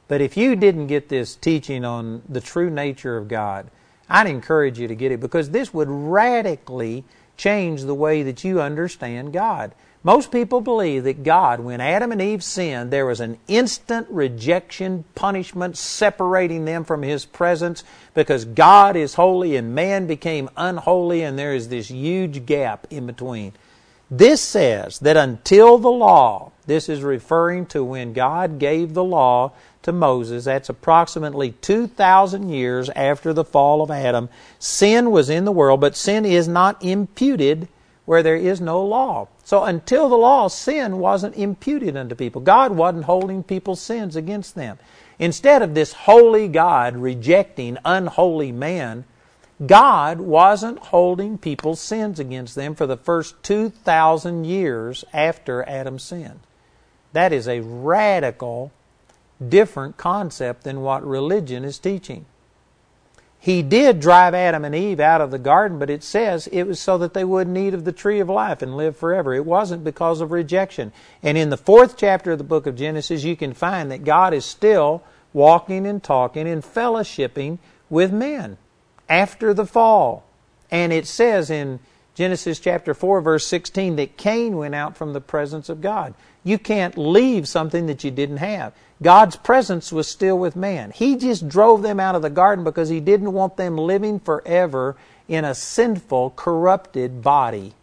But if you didn't get this teaching on the true nature of God, I'd encourage you to get it because this would radically change the way that you understand God. Most people believe that God, when Adam and Eve sinned, there was an instant rejection, punishment separating them from His presence because God is holy and man became unholy and there is this huge gap in between. This says that until the law, this is referring to when God gave the law to Moses, that's approximately 2,000 years after the fall of Adam, sin was in the world, but sin is not imputed where there is no law. So until the law, sin wasn't imputed unto people. God wasn't holding people's sins against them. Instead of this holy God rejecting unholy man, God wasn't holding people's sins against them for the first 2,000 years after Adam sinned. That is a radical, different concept than what religion is teaching. He did drive Adam and Eve out of the garden, but it says it was so that they wouldn't eat of the tree of life and live forever. It wasn't because of rejection. And in the fourth chapter of the book of Genesis, you can find that God is still walking and talking and fellowshipping with men after the fall. And it says in Genesis chapter 4, verse 16, that Cain went out from the presence of God. You can't leave something that you didn't have. God's presence was still with man. He just drove them out of the garden because He didn't want them living forever in a sinful, corrupted body.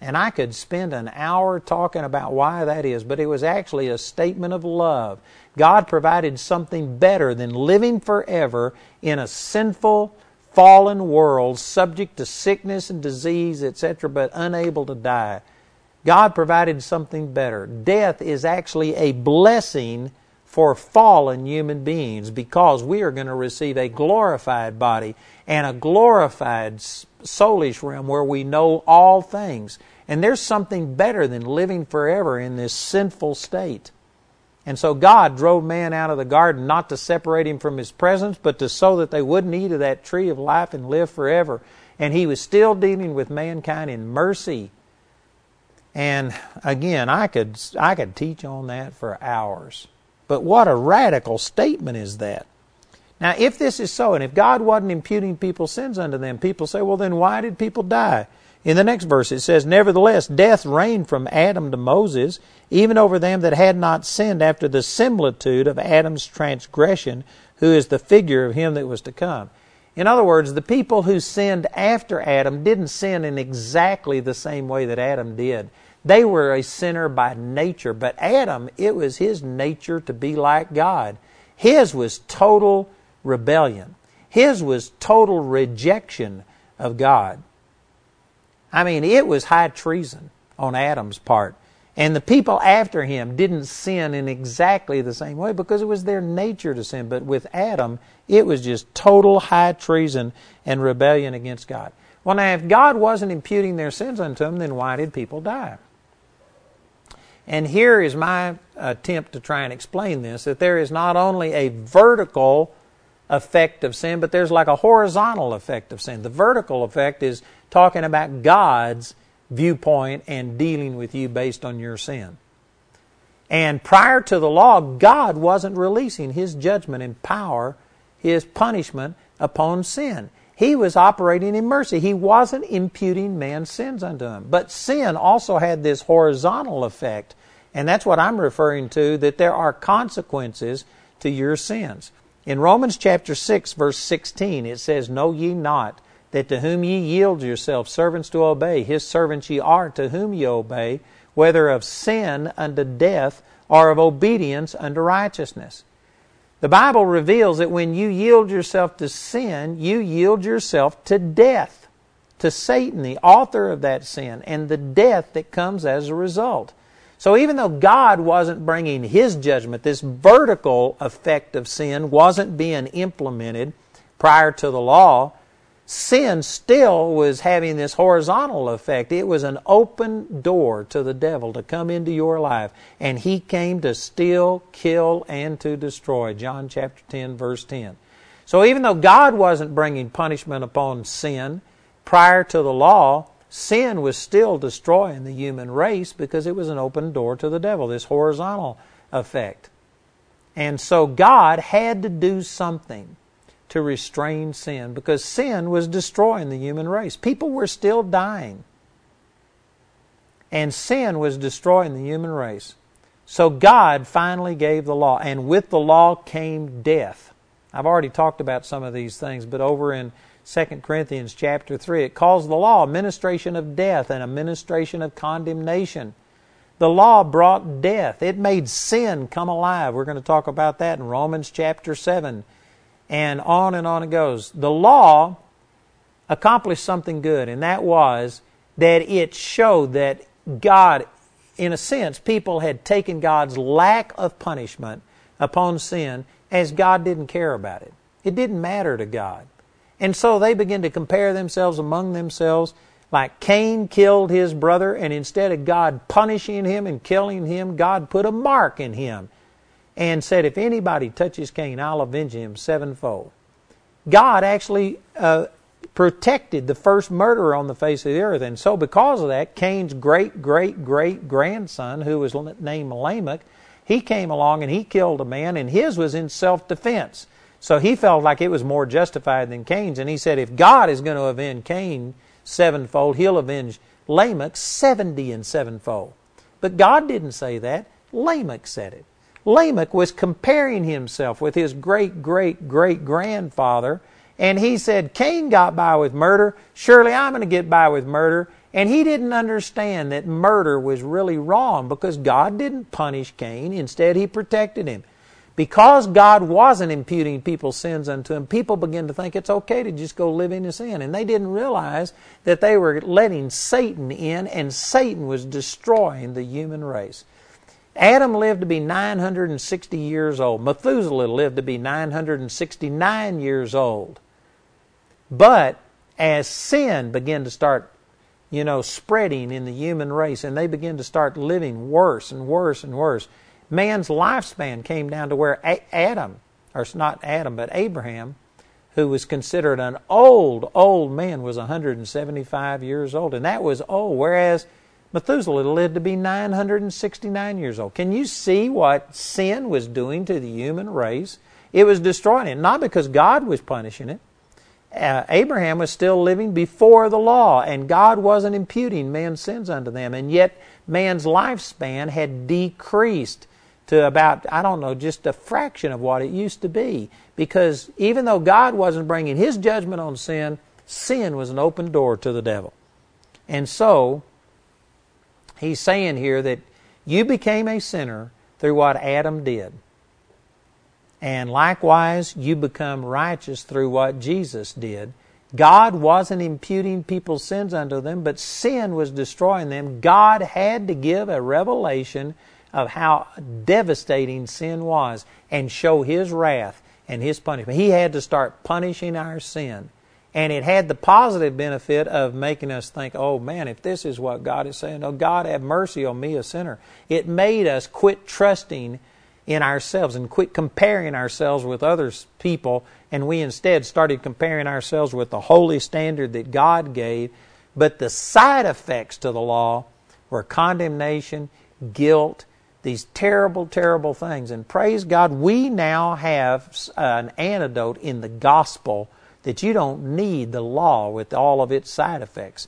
And I could spend an hour talking about why that is, but it was actually a statement of love. God provided something better than living forever in a sinful, fallen world, subject to sickness and disease, etc., but unable to die. God provided something better. Death is actually a blessing for fallen human beings because we are going to receive a glorified body and a glorified soulish realm where we know all things. And there's something better than living forever in this sinful state. And so God drove man out of the garden not to separate him from his presence, but to so that they wouldn't eat of that tree of life and live forever. And he was still dealing with mankind in mercy. And again, I could I could teach on that for hours. But what a radical statement is that? Now, if this is so, and if God wasn't imputing people's sins unto them, people say, well, then why did people die? In the next verse, it says, Nevertheless, death reigned from Adam to Moses, even over them that had not sinned after the similitude of Adam's transgression, who is the figure of him that was to come. In other words, the people who sinned after Adam didn't sin in exactly the same way that Adam did. They were a sinner by nature, but Adam, it was his nature to be like God. His was total rebellion. His was total rejection of God. I mean, it was high treason on Adam's part. And the people after him didn't sin in exactly the same way because it was their nature to sin. But with Adam, it was just total high treason and rebellion against God. Well, now, if God wasn't imputing their sins unto them, then why did people die? And here is my attempt to try and explain this that there is not only a vertical effect of sin, but there's like a horizontal effect of sin. The vertical effect is talking about God's viewpoint and dealing with you based on your sin. And prior to the law, God wasn't releasing His judgment and power, His punishment upon sin. He was operating in mercy. He wasn't imputing man's sins unto him. But sin also had this horizontal effect, and that's what I'm referring to that there are consequences to your sins. In Romans chapter 6, verse 16, it says, Know ye not that to whom ye yield yourselves servants to obey, his servants ye are to whom ye obey, whether of sin unto death or of obedience unto righteousness. The Bible reveals that when you yield yourself to sin, you yield yourself to death, to Satan, the author of that sin, and the death that comes as a result. So even though God wasn't bringing His judgment, this vertical effect of sin wasn't being implemented prior to the law, sin still was having this horizontal effect. It was an open door to the devil to come into your life. And he came to steal, kill, and to destroy. John chapter 10, verse 10. So even though God wasn't bringing punishment upon sin prior to the law, sin was still destroying the human race because it was an open door to the devil, this horizontal effect. And so God had to do something to restrain sin because sin was destroying the human race. People were still dying. And sin was destroying the human race. So God finally gave the law, and with the law came death. I've already talked about some of these things, but over in 2 Corinthians chapter 3, it calls the law a ministration of death and a ministration of condemnation. The law brought death. It made sin come alive. We're going to talk about that in Romans chapter 7 and on and on it goes. The law accomplished something good, and that was that it showed that God, in a sense, people had taken God's lack of punishment upon sin as God didn't care about it. It didn't matter to God. And so they began to compare themselves among themselves, like Cain killed his brother, and instead of God punishing him and killing him, God put a mark in him and said, If anybody touches Cain, I'll avenge him sevenfold. God actually uh, protected the first murderer on the face of the earth. And so, because of that, Cain's great, great, great grandson, who was named Lamech, he came along and he killed a man, and his was in self defense. So he felt like it was more justified than Cain's. And he said, If God is going to avenge Cain sevenfold, he'll avenge Lamech seventy and sevenfold. But God didn't say that. Lamech said it. Lamech was comparing himself with his great great great grandfather, and he said, Cain got by with murder, surely I'm going to get by with murder. And he didn't understand that murder was really wrong because God didn't punish Cain, instead, he protected him. Because God wasn't imputing people's sins unto him, people began to think it's okay to just go live in sin. And they didn't realize that they were letting Satan in, and Satan was destroying the human race. Adam lived to be 960 years old. Methuselah lived to be 969 years old. But as sin began to start, you know, spreading in the human race and they began to start living worse and worse and worse, man's lifespan came down to where Adam, or not Adam, but Abraham, who was considered an old, old man, was 175 years old. And that was old. Whereas Methuselah lived to be 969 years old. Can you see what sin was doing to the human race? It was destroying it, not because God was punishing it. Uh, Abraham was still living before the law, and God wasn't imputing man's sins unto them. And yet, man's lifespan had decreased to about, I don't know, just a fraction of what it used to be. Because even though God wasn't bringing his judgment on sin, sin was an open door to the devil. And so, he's saying here that you became a sinner through what Adam did. And likewise, you become righteous through what Jesus did. God wasn't imputing people's sins unto them, but sin was destroying them. God had to give a revelation of how devastating sin was and show His wrath and His punishment. He had to start punishing our sin. And it had the positive benefit of making us think, oh man, if this is what God is saying, oh God, have mercy on me, a sinner. It made us quit trusting in ourselves and quit comparing ourselves with other people, and we instead started comparing ourselves with the holy standard that God gave. But the side effects to the law were condemnation, guilt, these terrible, terrible things. And praise God, we now have an antidote in the gospel that you don't need the law with all of its side effects.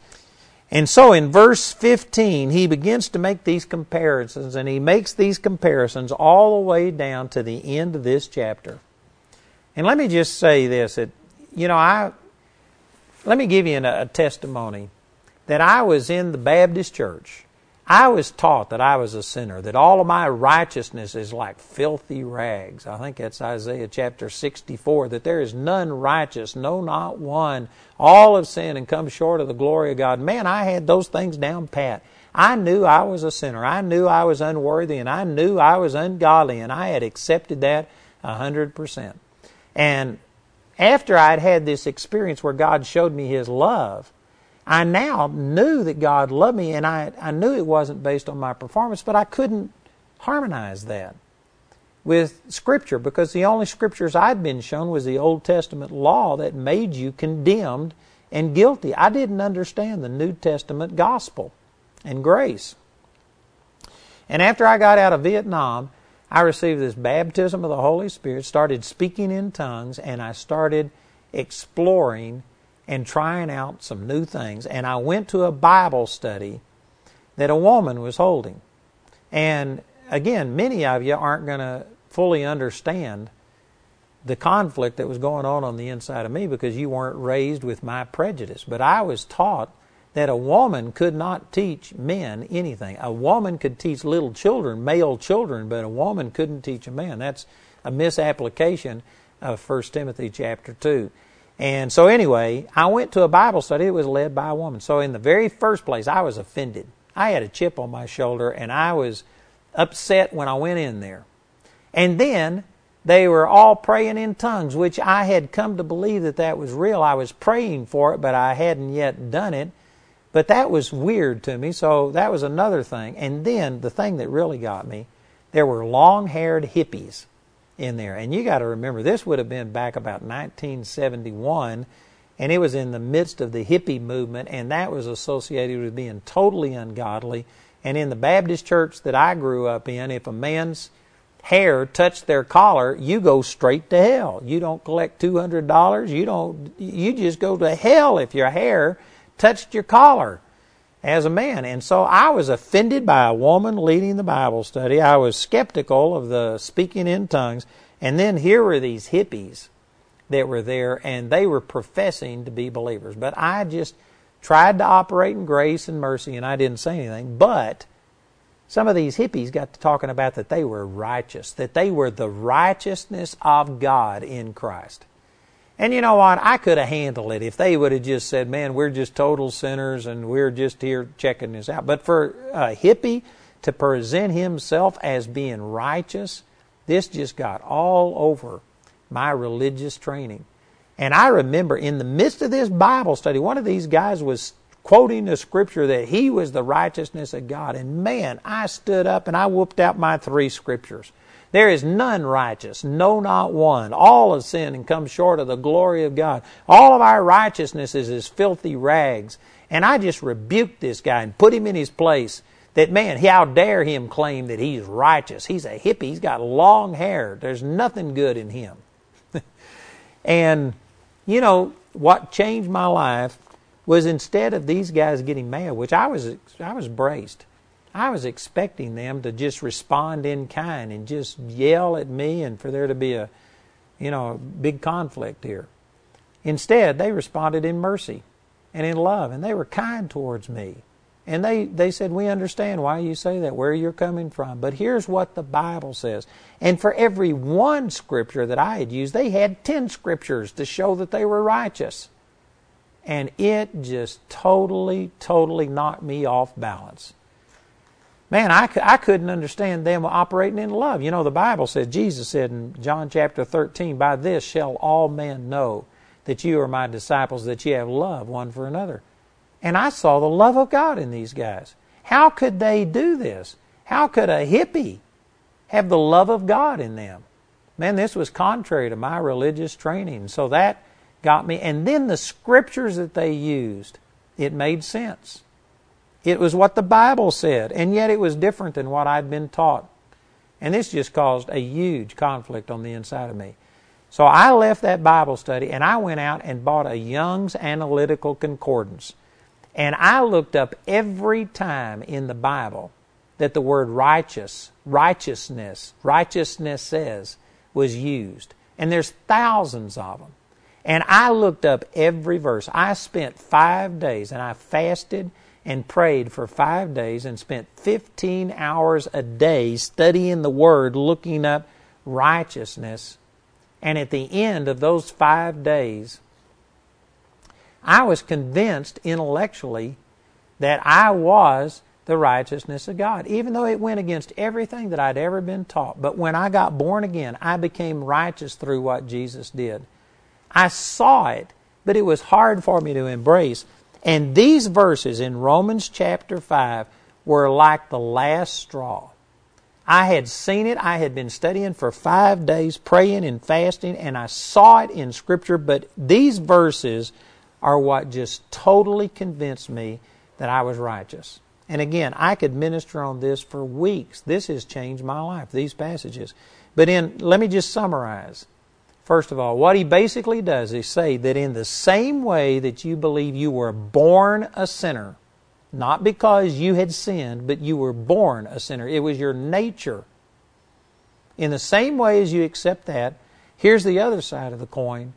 And so in verse 15, he begins to make these comparisons, and he makes these comparisons all the way down to the end of this chapter. And let me just say this that, you know, I, let me give you a, a testimony that I was in the Baptist church I was taught that I was a sinner, that all of my righteousness is like filthy rags. I think that's Isaiah chapter 64, that there is none righteous, no, not one. All have sinned and come short of the glory of God. Man, I had those things down pat. I knew I was a sinner. I knew I was unworthy, and I knew I was ungodly, and I had accepted that a hundred percent. And after I'd had this experience where God showed me His love, I now knew that God loved me, and I, I knew it wasn't based on my performance, but I couldn't harmonize that with Scripture because the only Scriptures I'd been shown was the Old Testament law that made you condemned and guilty. I didn't understand the New Testament gospel and grace. And after I got out of Vietnam, I received this baptism of the Holy Spirit, started speaking in tongues, and I started exploring and trying out some new things. And I went to a Bible study that a woman was holding. And again, many of you aren't going to fully understand the conflict that was going on on the inside of me because you weren't raised with my prejudice. But I was taught that a woman could not teach men anything. A woman could teach little children, male children, but a woman couldn't teach a man. That's a misapplication of 1 Timothy chapter 2. And so, anyway, I went to a Bible study that was led by a woman. So, in the very first place, I was offended. I had a chip on my shoulder, and I was upset when I went in there. And then they were all praying in tongues, which I had come to believe that that was real. I was praying for it, but I hadn't yet done it. But that was weird to me, so that was another thing. And then the thing that really got me, there were long haired hippies in there. And you got to remember, this would have been back about 1971, and it was in the midst of the hippie movement, and that was associated with being totally ungodly. And in the Baptist church that I grew up in, if a man's hair touched their collar, you go straight to hell. You don't collect two hundred dollars. You don't. You just go to hell if your hair touched your collar as a man. And so I was offended by a woman leading the Bible study. I was skeptical of the speaking in tongues. And then here were these hippies that were there, and they were professing to be believers. But I just tried to operate in grace and mercy, and I didn't say anything. But some of these hippies got to talking about that they were righteous, that they were the righteousness of God in Christ. And you know what? I could have handled it if they would have just said, man, we're just total sinners and we're just here checking this out. But for a hippie to present himself as being righteous, this just got all over my religious training. And I remember in the midst of this Bible study, one of these guys was quoting the scripture that he was the righteousness of God. And man, I stood up and I whooped out my three scriptures. There is none righteous, no, not one. All have sinned and come short of the glory of God. All of our righteousness is as filthy rags. And I just rebuked this guy and put him in his place. That man, how dare him claim that he's righteous? He's a hippie. He's got long hair. There's nothing good in him. and, you know, what changed my life was instead of these guys getting mad, which I was, I was braced. I was expecting them to just respond in kind and just yell at me and for there to be a, you know, big conflict here. Instead, they responded in mercy and in love, and they were kind towards me. And they, they said, We understand why you say that, where you're coming from. But here's what the Bible says. And for every one scripture that I had used, they had 10 scriptures to show that they were righteous. And it just totally, totally knocked me off balance man, I, I couldn't understand them operating in love. You know, the Bible says, Jesus said in John chapter 13, By this shall all men know that you are my disciples, that you have love one for another. And I saw the love of God in these guys. How could they do this? How could a hippie have the love of God in them? Man, this was contrary to my religious training. So that got me. And then the scriptures that they used, it made sense. It was what the Bible said, and yet it was different than what I'd been taught. And this just caused a huge conflict on the inside of me. So I left that Bible study and I went out and bought a Young's Analytical Concordance. And I looked up every time in the Bible that the word righteous, righteousness, righteousness says was used. And there's thousands of them. And I looked up every verse. I spent five days and I fasted and prayed for five days and spent 15 hours a day studying the Word, looking up righteousness. And at the end of those five days, I was convinced intellectually that I was the righteousness of God, even though it went against everything that I'd ever been taught. But when I got born again, I became righteous through what Jesus did. I saw it, but it was hard for me to embrace. And these verses in Romans chapter 5 were like the last straw. I had seen it. I had been studying for five days, praying and fasting, and I saw it in Scripture. But these verses are what just totally convinced me that I was righteous. And again, I could minister on this for weeks. This has changed my life, these passages. But in let me just summarize. First of all, what he basically does is say that in the same way that you believe you were born a sinner, not because you had sinned, but you were born a sinner. It was your nature. In the same way as you accept that, here's the other side of the coin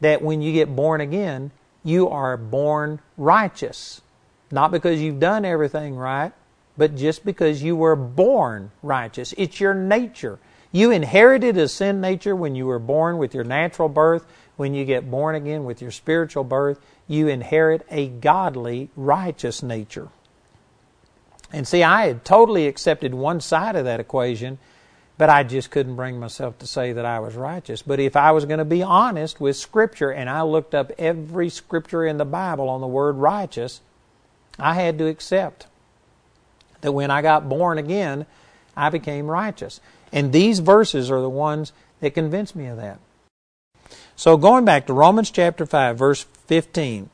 that when you get born again, you are born righteous. Not because you've done everything right, but just because you were born righteous. It's your nature. You inherited a sin nature when you were born with your natural birth. When you get born again with your spiritual birth, you inherit a godly, righteous nature. And see, I had totally accepted one side of that equation, but I just couldn't bring myself to say that I was righteous. But if I was going to be honest with Scripture, and I looked up every Scripture in the Bible on the word righteous, I had to accept that when I got born again, I became righteous. And these verses are the ones that convince me of that. So going back to Romans chapter 5, verse 15.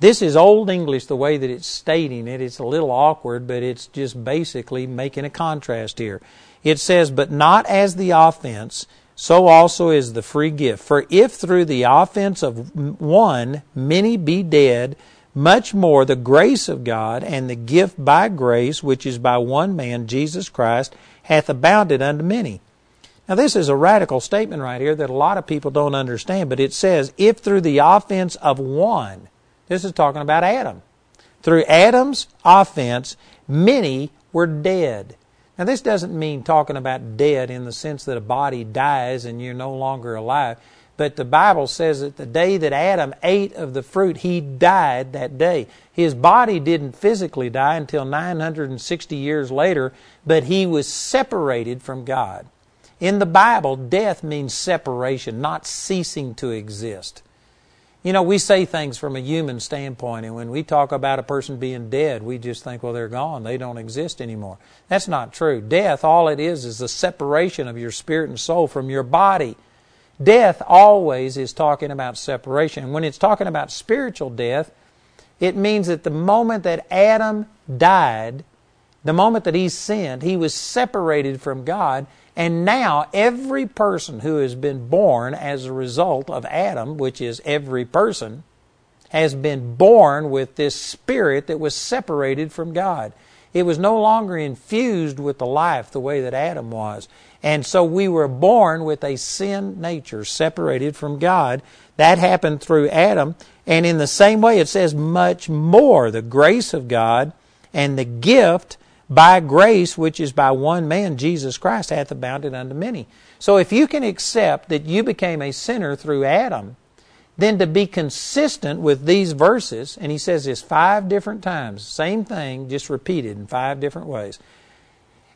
This is Old English, the way that it's stating it. It's a little awkward, but it's just basically making a contrast here. It says, But not as the offense, so also is the free gift. For if through the offense of one many be dead, much more the grace of God and the gift by grace, which is by one man, Jesus Christ, hath abounded unto many. Now, this is a radical statement right here that a lot of people don't understand, but it says, if through the offense of one, this is talking about Adam, through Adam's offense, many were dead. Now, this doesn't mean talking about dead in the sense that a body dies and you're no longer alive, but the Bible says that the day that Adam ate of the fruit, he died that day. His body didn't physically die until 960 years later, but he was separated from God. In the Bible, death means separation, not ceasing to exist. You know, we say things from a human standpoint, and when we talk about a person being dead, we just think, well, they're gone. They don't exist anymore. That's not true. Death, all it is, is the separation of your spirit and soul from your body. Death always is talking about separation. When it's talking about spiritual death, it means that the moment that Adam died, the moment that he sinned, he was separated from God and now, every person who has been born as a result of Adam, which is every person, has been born with this spirit that was separated from God. It was no longer infused with the life the way that Adam was. And so we were born with a sin nature separated from God. That happened through Adam. And in the same way, it says much more the grace of God and the gift by grace, which is by one man, Jesus Christ, hath abounded unto many. So if you can accept that you became a sinner through Adam, then to be consistent with these verses, and he says this five different times, same thing, just repeated in five different ways.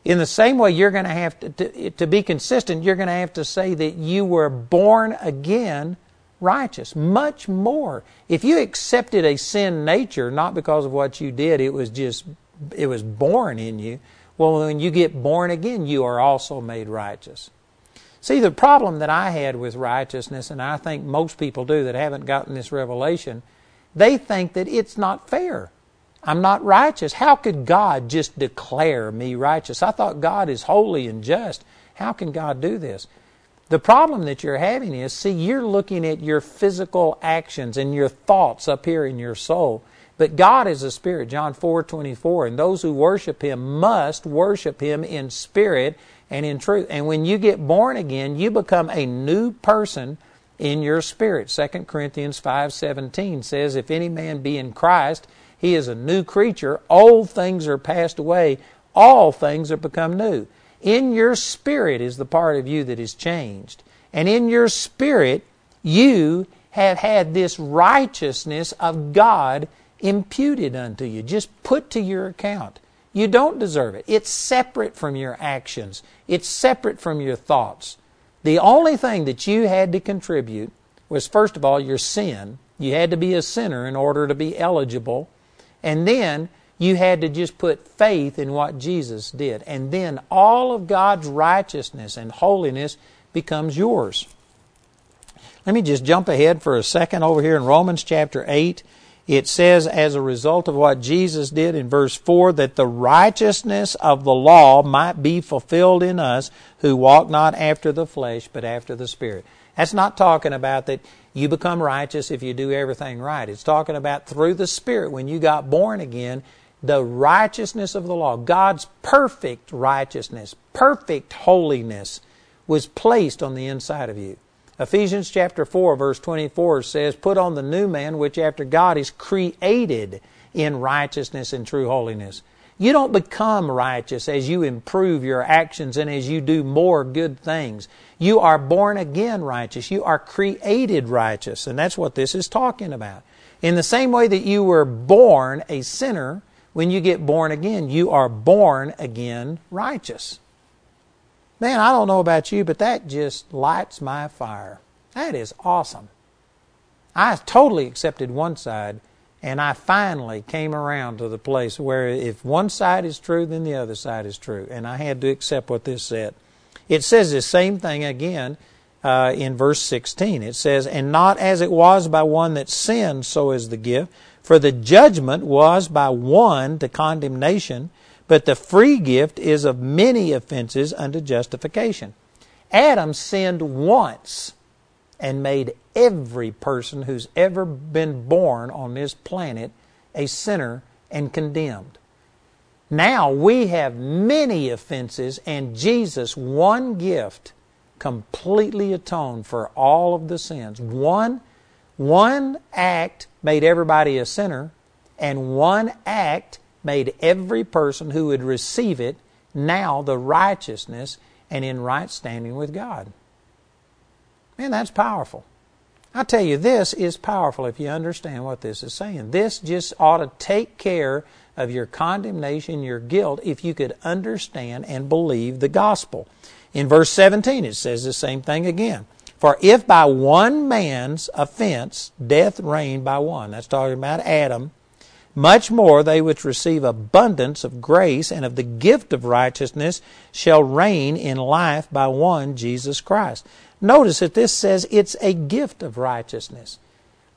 In the same way, you're going to have to, to, to be consistent, you're going to have to say that you were born again righteous. Much more. If you accepted a sin nature, not because of what you did, it was just it was born in you. Well, when you get born again, you are also made righteous. See, the problem that I had with righteousness, and I think most people do that haven't gotten this revelation, they think that it's not fair. I'm not righteous. How could God just declare me righteous? I thought God is holy and just. How can God do this? The problem that you're having is see, you're looking at your physical actions and your thoughts up here in your soul. But God is a spirit, John 4 24, and those who worship Him must worship Him in spirit and in truth. And when you get born again, you become a new person in your spirit. 2 Corinthians 5:17 says if any man be in Christ, he is a new creature. Old things are passed away, all things are become new. In your spirit is the part of you that is changed. And in your spirit you have had this righteousness of God imputed unto you, just put to your account. You don't deserve it. It's separate from your actions, it's separate from your thoughts. The only thing that you had to contribute was first of all your sin. You had to be a sinner in order to be eligible. And then you had to just put faith in what Jesus did. And then all of God's righteousness and holiness becomes yours. Let me just jump ahead for a second over here in Romans chapter 8. It says, as a result of what Jesus did in verse 4, that the righteousness of the law might be fulfilled in us who walk not after the flesh, but after the Spirit. That's not talking about that you become righteous if you do everything right. It's talking about through the Spirit, when you got born again, the righteousness of the law, God's perfect righteousness, perfect holiness, was placed on the inside of you. Ephesians chapter 4 verse 24 says, Put on the new man which after God is created in righteousness and true holiness. You don't become righteous as you improve your actions and as you do more good things. You are born again righteous. You are created righteous. And that's what this is talking about. In the same way that you were born a sinner, when you get born again, you are born again righteous. Man, I don't know about you, but that just lights my fire. That is awesome. I totally accepted one side, and I finally came around to the place where if one side is true, then the other side is true. And I had to accept what this said. It says the same thing again uh, in verse 16. It says, And not as it was by one that sinned, so is the gift. For the judgment was by one to condemnation, but the free gift is of many offenses unto justification. Adam sinned once and made every person who's ever been born on this planet a sinner and condemned. Now we have many offenses, and Jesus, one gift, completely atoned for all of the sins. One, one act made everybody a sinner, and one act made every person who would receive it now the righteousness and in right standing with God. Man, that's powerful. I tell you, this is powerful if you understand what this is saying. This just ought to take care of your condemnation, your guilt, if you could understand and believe the gospel. In verse 17, it says the same thing again. For if by one man's offense death reigned by one, that's talking about Adam, much more they which receive abundance of grace and of the gift of righteousness shall reign in life by one Jesus Christ. Notice that this says it's a gift of righteousness.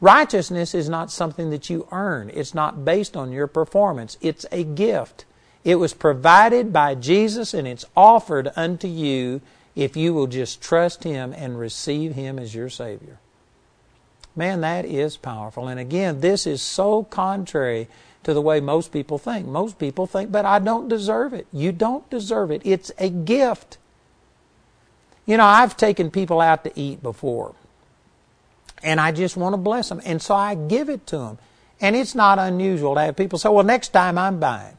Righteousness is not something that you earn. It's not based on your performance. It's a gift. It was provided by Jesus and it's offered unto you if you will just trust Him and receive Him as your Savior. Man, that is powerful. And again, this is so contrary to the way most people think. Most people think, but I don't deserve it. You don't deserve it. It's a gift. You know, I've taken people out to eat before, and I just want to bless them, and so I give it to them. And it's not unusual to have people say, well, next time I'm buying.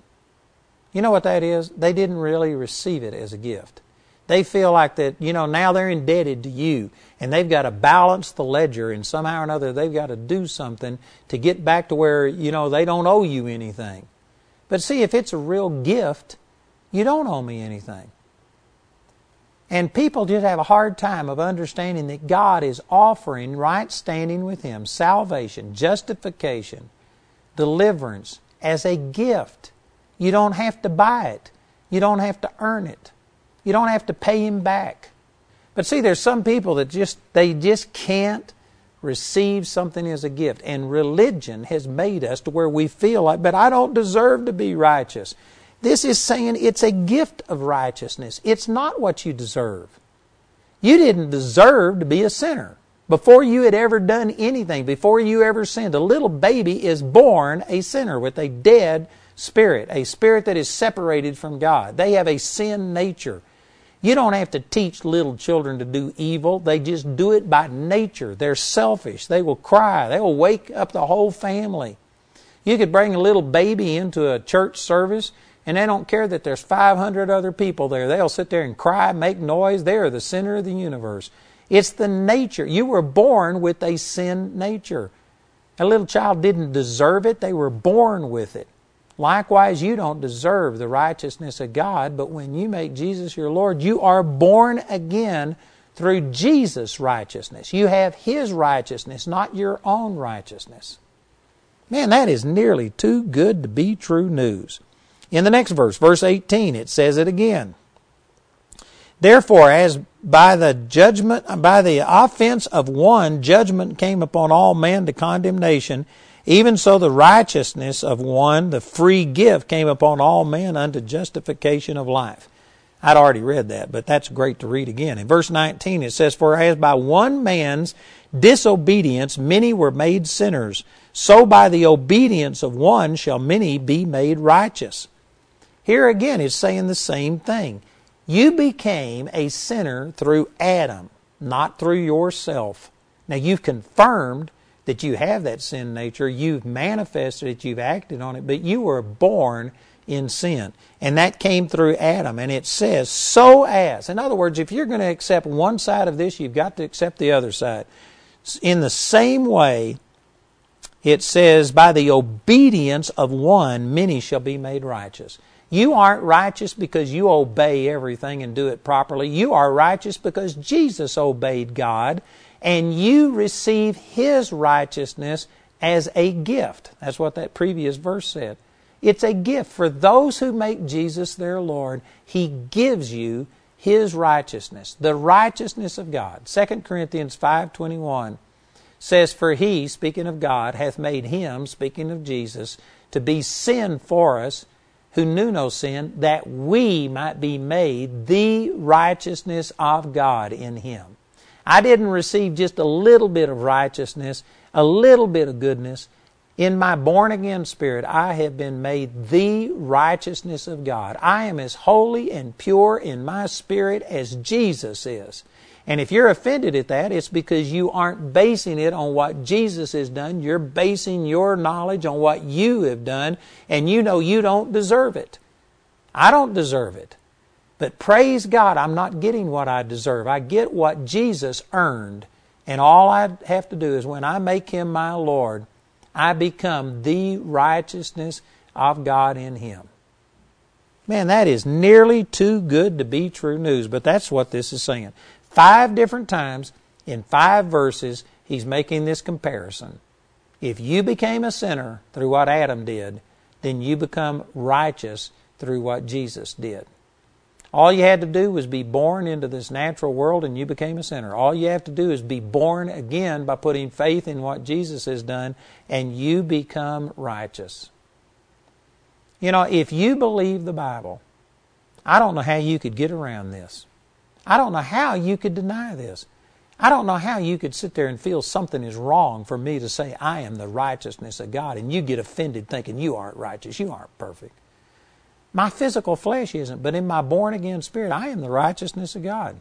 You know what that is? They didn't really receive it as a gift. They feel like that, you know, now they're indebted to you and they've got to balance the ledger and somehow or another they've got to do something to get back to where, you know, they don't owe you anything. But see, if it's a real gift, you don't owe me anything. And people just have a hard time of understanding that God is offering right standing with Him, salvation, justification, deliverance as a gift. You don't have to buy it. You don't have to earn it. You don't have to pay him back. But see, there's some people that just they just can't receive something as a gift. And religion has made us to where we feel like, but I don't deserve to be righteous. This is saying it's a gift of righteousness. It's not what you deserve. You didn't deserve to be a sinner. Before you had ever done anything, before you ever sinned, a little baby is born a sinner with a dead spirit, a spirit that is separated from God. They have a sin nature. You don't have to teach little children to do evil. They just do it by nature. They're selfish. They will cry. They will wake up the whole family. You could bring a little baby into a church service and they don't care that there's 500 other people there. They'll sit there and cry, make noise. They are the center of the universe. It's the nature. You were born with a sin nature. A little child didn't deserve it, they were born with it. Likewise, you don't deserve the righteousness of God, but when you make Jesus your Lord, you are born again through Jesus' righteousness. You have His righteousness, not your own righteousness. Man, that is nearly too good to be true news. In the next verse, verse 18, it says it again. Therefore, as by the judgment, by the offense of one, judgment came upon all men to condemnation, even so the righteousness of one, the free gift, came upon all men unto justification of life. I'd already read that, but that's great to read again. In verse 19 it says, For as by one man's disobedience many were made sinners, so by the obedience of one shall many be made righteous. Here again it's saying the same thing. You became a sinner through Adam, not through yourself. Now you've confirmed that you have that sin nature, you've manifested it, you've acted on it, but you were born in sin. And that came through Adam. And it says, so as. In other words, if you're going to accept one side of this, you've got to accept the other side. In the same way, it says, by the obedience of one, many shall be made righteous. You aren't righteous because you obey everything and do it properly. You are righteous because Jesus obeyed God and you receive His righteousness as a gift. That's what that previous verse said. It's a gift for those who make Jesus their Lord. He gives you His righteousness, the righteousness of God. 2 Corinthians 5.21 says, For He, speaking of God, hath made Him, speaking of Jesus, to be sin for us who knew no sin, that we might be made the righteousness of God in him. I didn't receive just a little bit of righteousness, a little bit of goodness. In my born again spirit, I have been made the righteousness of God. I am as holy and pure in my spirit as Jesus is. And if you're offended at that, it's because you aren't basing it on what Jesus has done. You're basing your knowledge on what you have done, and you know you don't deserve it. I don't deserve it. But praise God, I'm not getting what I deserve. I get what Jesus earned. And all I have to do is when I make Him my Lord, I become the righteousness of God in Him. Man, that is nearly too good to be true news, but that's what this is saying. Five different times in five verses, he's making this comparison. If you became a sinner through what Adam did, then you become righteous through what Jesus did. All you had to do was be born into this natural world and you became a sinner. All you have to do is be born again by putting faith in what Jesus has done and you become righteous. You know, if you believe the Bible, I don't know how you could get around this. I don't know how you could deny this. I don't know how you could sit there and feel something is wrong for me to say I am the righteousness of God and you get offended thinking you aren't righteous, you aren't perfect. My physical flesh isn't, but in my born again spirit, I am the righteousness of God.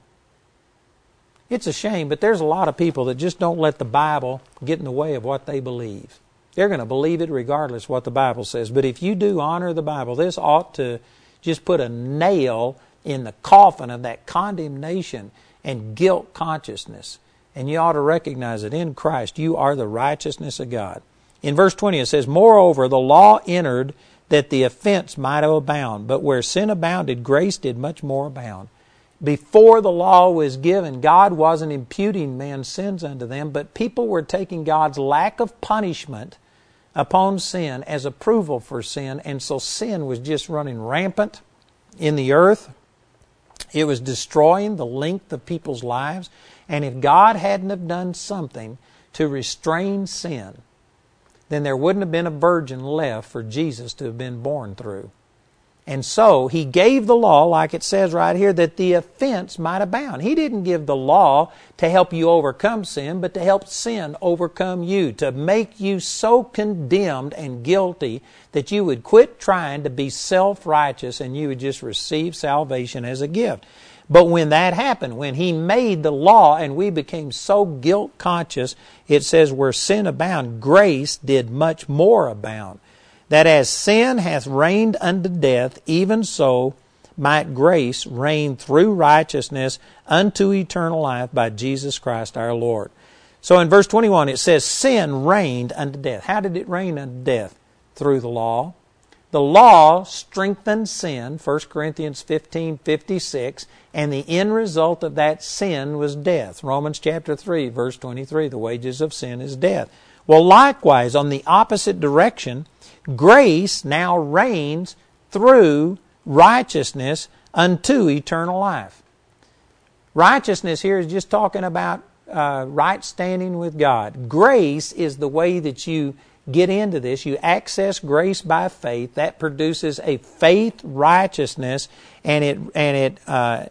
It's a shame, but there's a lot of people that just don't let the Bible get in the way of what they believe. They're going to believe it regardless what the Bible says. But if you do honor the Bible, this ought to just put a nail in the coffin of that condemnation and guilt consciousness. And you ought to recognize that in Christ you are the righteousness of God. In verse 20 it says, Moreover, the law entered that the offense might abound, but where sin abounded, grace did much more abound. Before the law was given, God wasn't imputing man's sins unto them, but people were taking God's lack of punishment upon sin as approval for sin, and so sin was just running rampant in the earth. It was destroying the length of people's lives. And if God hadn't have done something to restrain sin, then there wouldn't have been a virgin left for Jesus to have been born through. And so he gave the law, like it says right here, that the offense might abound. He didn't give the law to help you overcome sin, but to help sin overcome you, to make you so condemned and guilty that you would quit trying to be self righteous and you would just receive salvation as a gift. But when that happened, when he made the law and we became so guilt conscious, it says, where sin abound, grace did much more abound that as sin hath reigned unto death, even so might grace reign through righteousness unto eternal life by Jesus Christ our Lord. So in verse 21 it says, Sin reigned unto death. How did it reign unto death? Through the law. The law strengthened sin, 1 Corinthians 15 56, and the end result of that sin was death. Romans chapter 3, verse 23, the wages of sin is death. Well, likewise, on the opposite direction, grace now reigns through righteousness unto eternal life. Righteousness here is just talking about uh, right standing with God. Grace is the way that you get into this. You access grace by faith. That produces a faith righteousness, and it and it uh,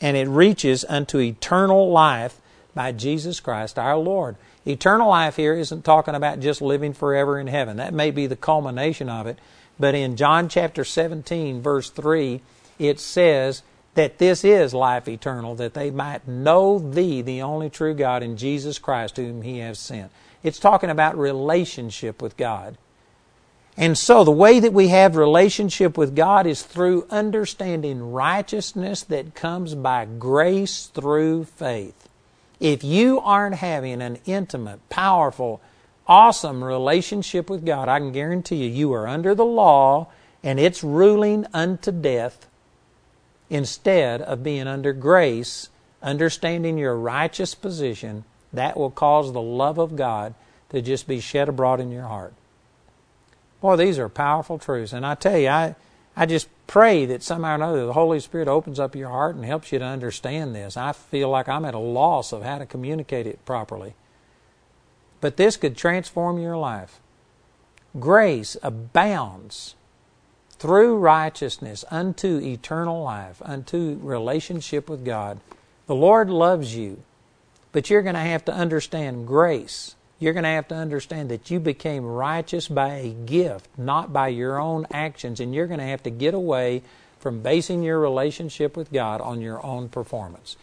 and it reaches unto eternal life by Jesus Christ our Lord. Eternal life here isn't talking about just living forever in heaven. That may be the culmination of it, but in John chapter 17, verse 3, it says that this is life eternal, that they might know thee, the only true God, in Jesus Christ, whom he has sent. It's talking about relationship with God. And so the way that we have relationship with God is through understanding righteousness that comes by grace through faith. If you aren't having an intimate, powerful, awesome relationship with God, I can guarantee you, you are under the law and it's ruling unto death instead of being under grace, understanding your righteous position that will cause the love of God to just be shed abroad in your heart. Boy, these are powerful truths. And I tell you, I, I just pray that somehow or another the Holy Spirit opens up your heart and helps you to understand this. I feel like I'm at a loss of how to communicate it properly. But this could transform your life. Grace abounds through righteousness unto eternal life, unto relationship with God. The Lord loves you. But you're going to have to understand grace. You're going to have to understand that you became righteous by a gift, not by your own actions. And you're going to have to get away from basing your relationship with God on your own performance.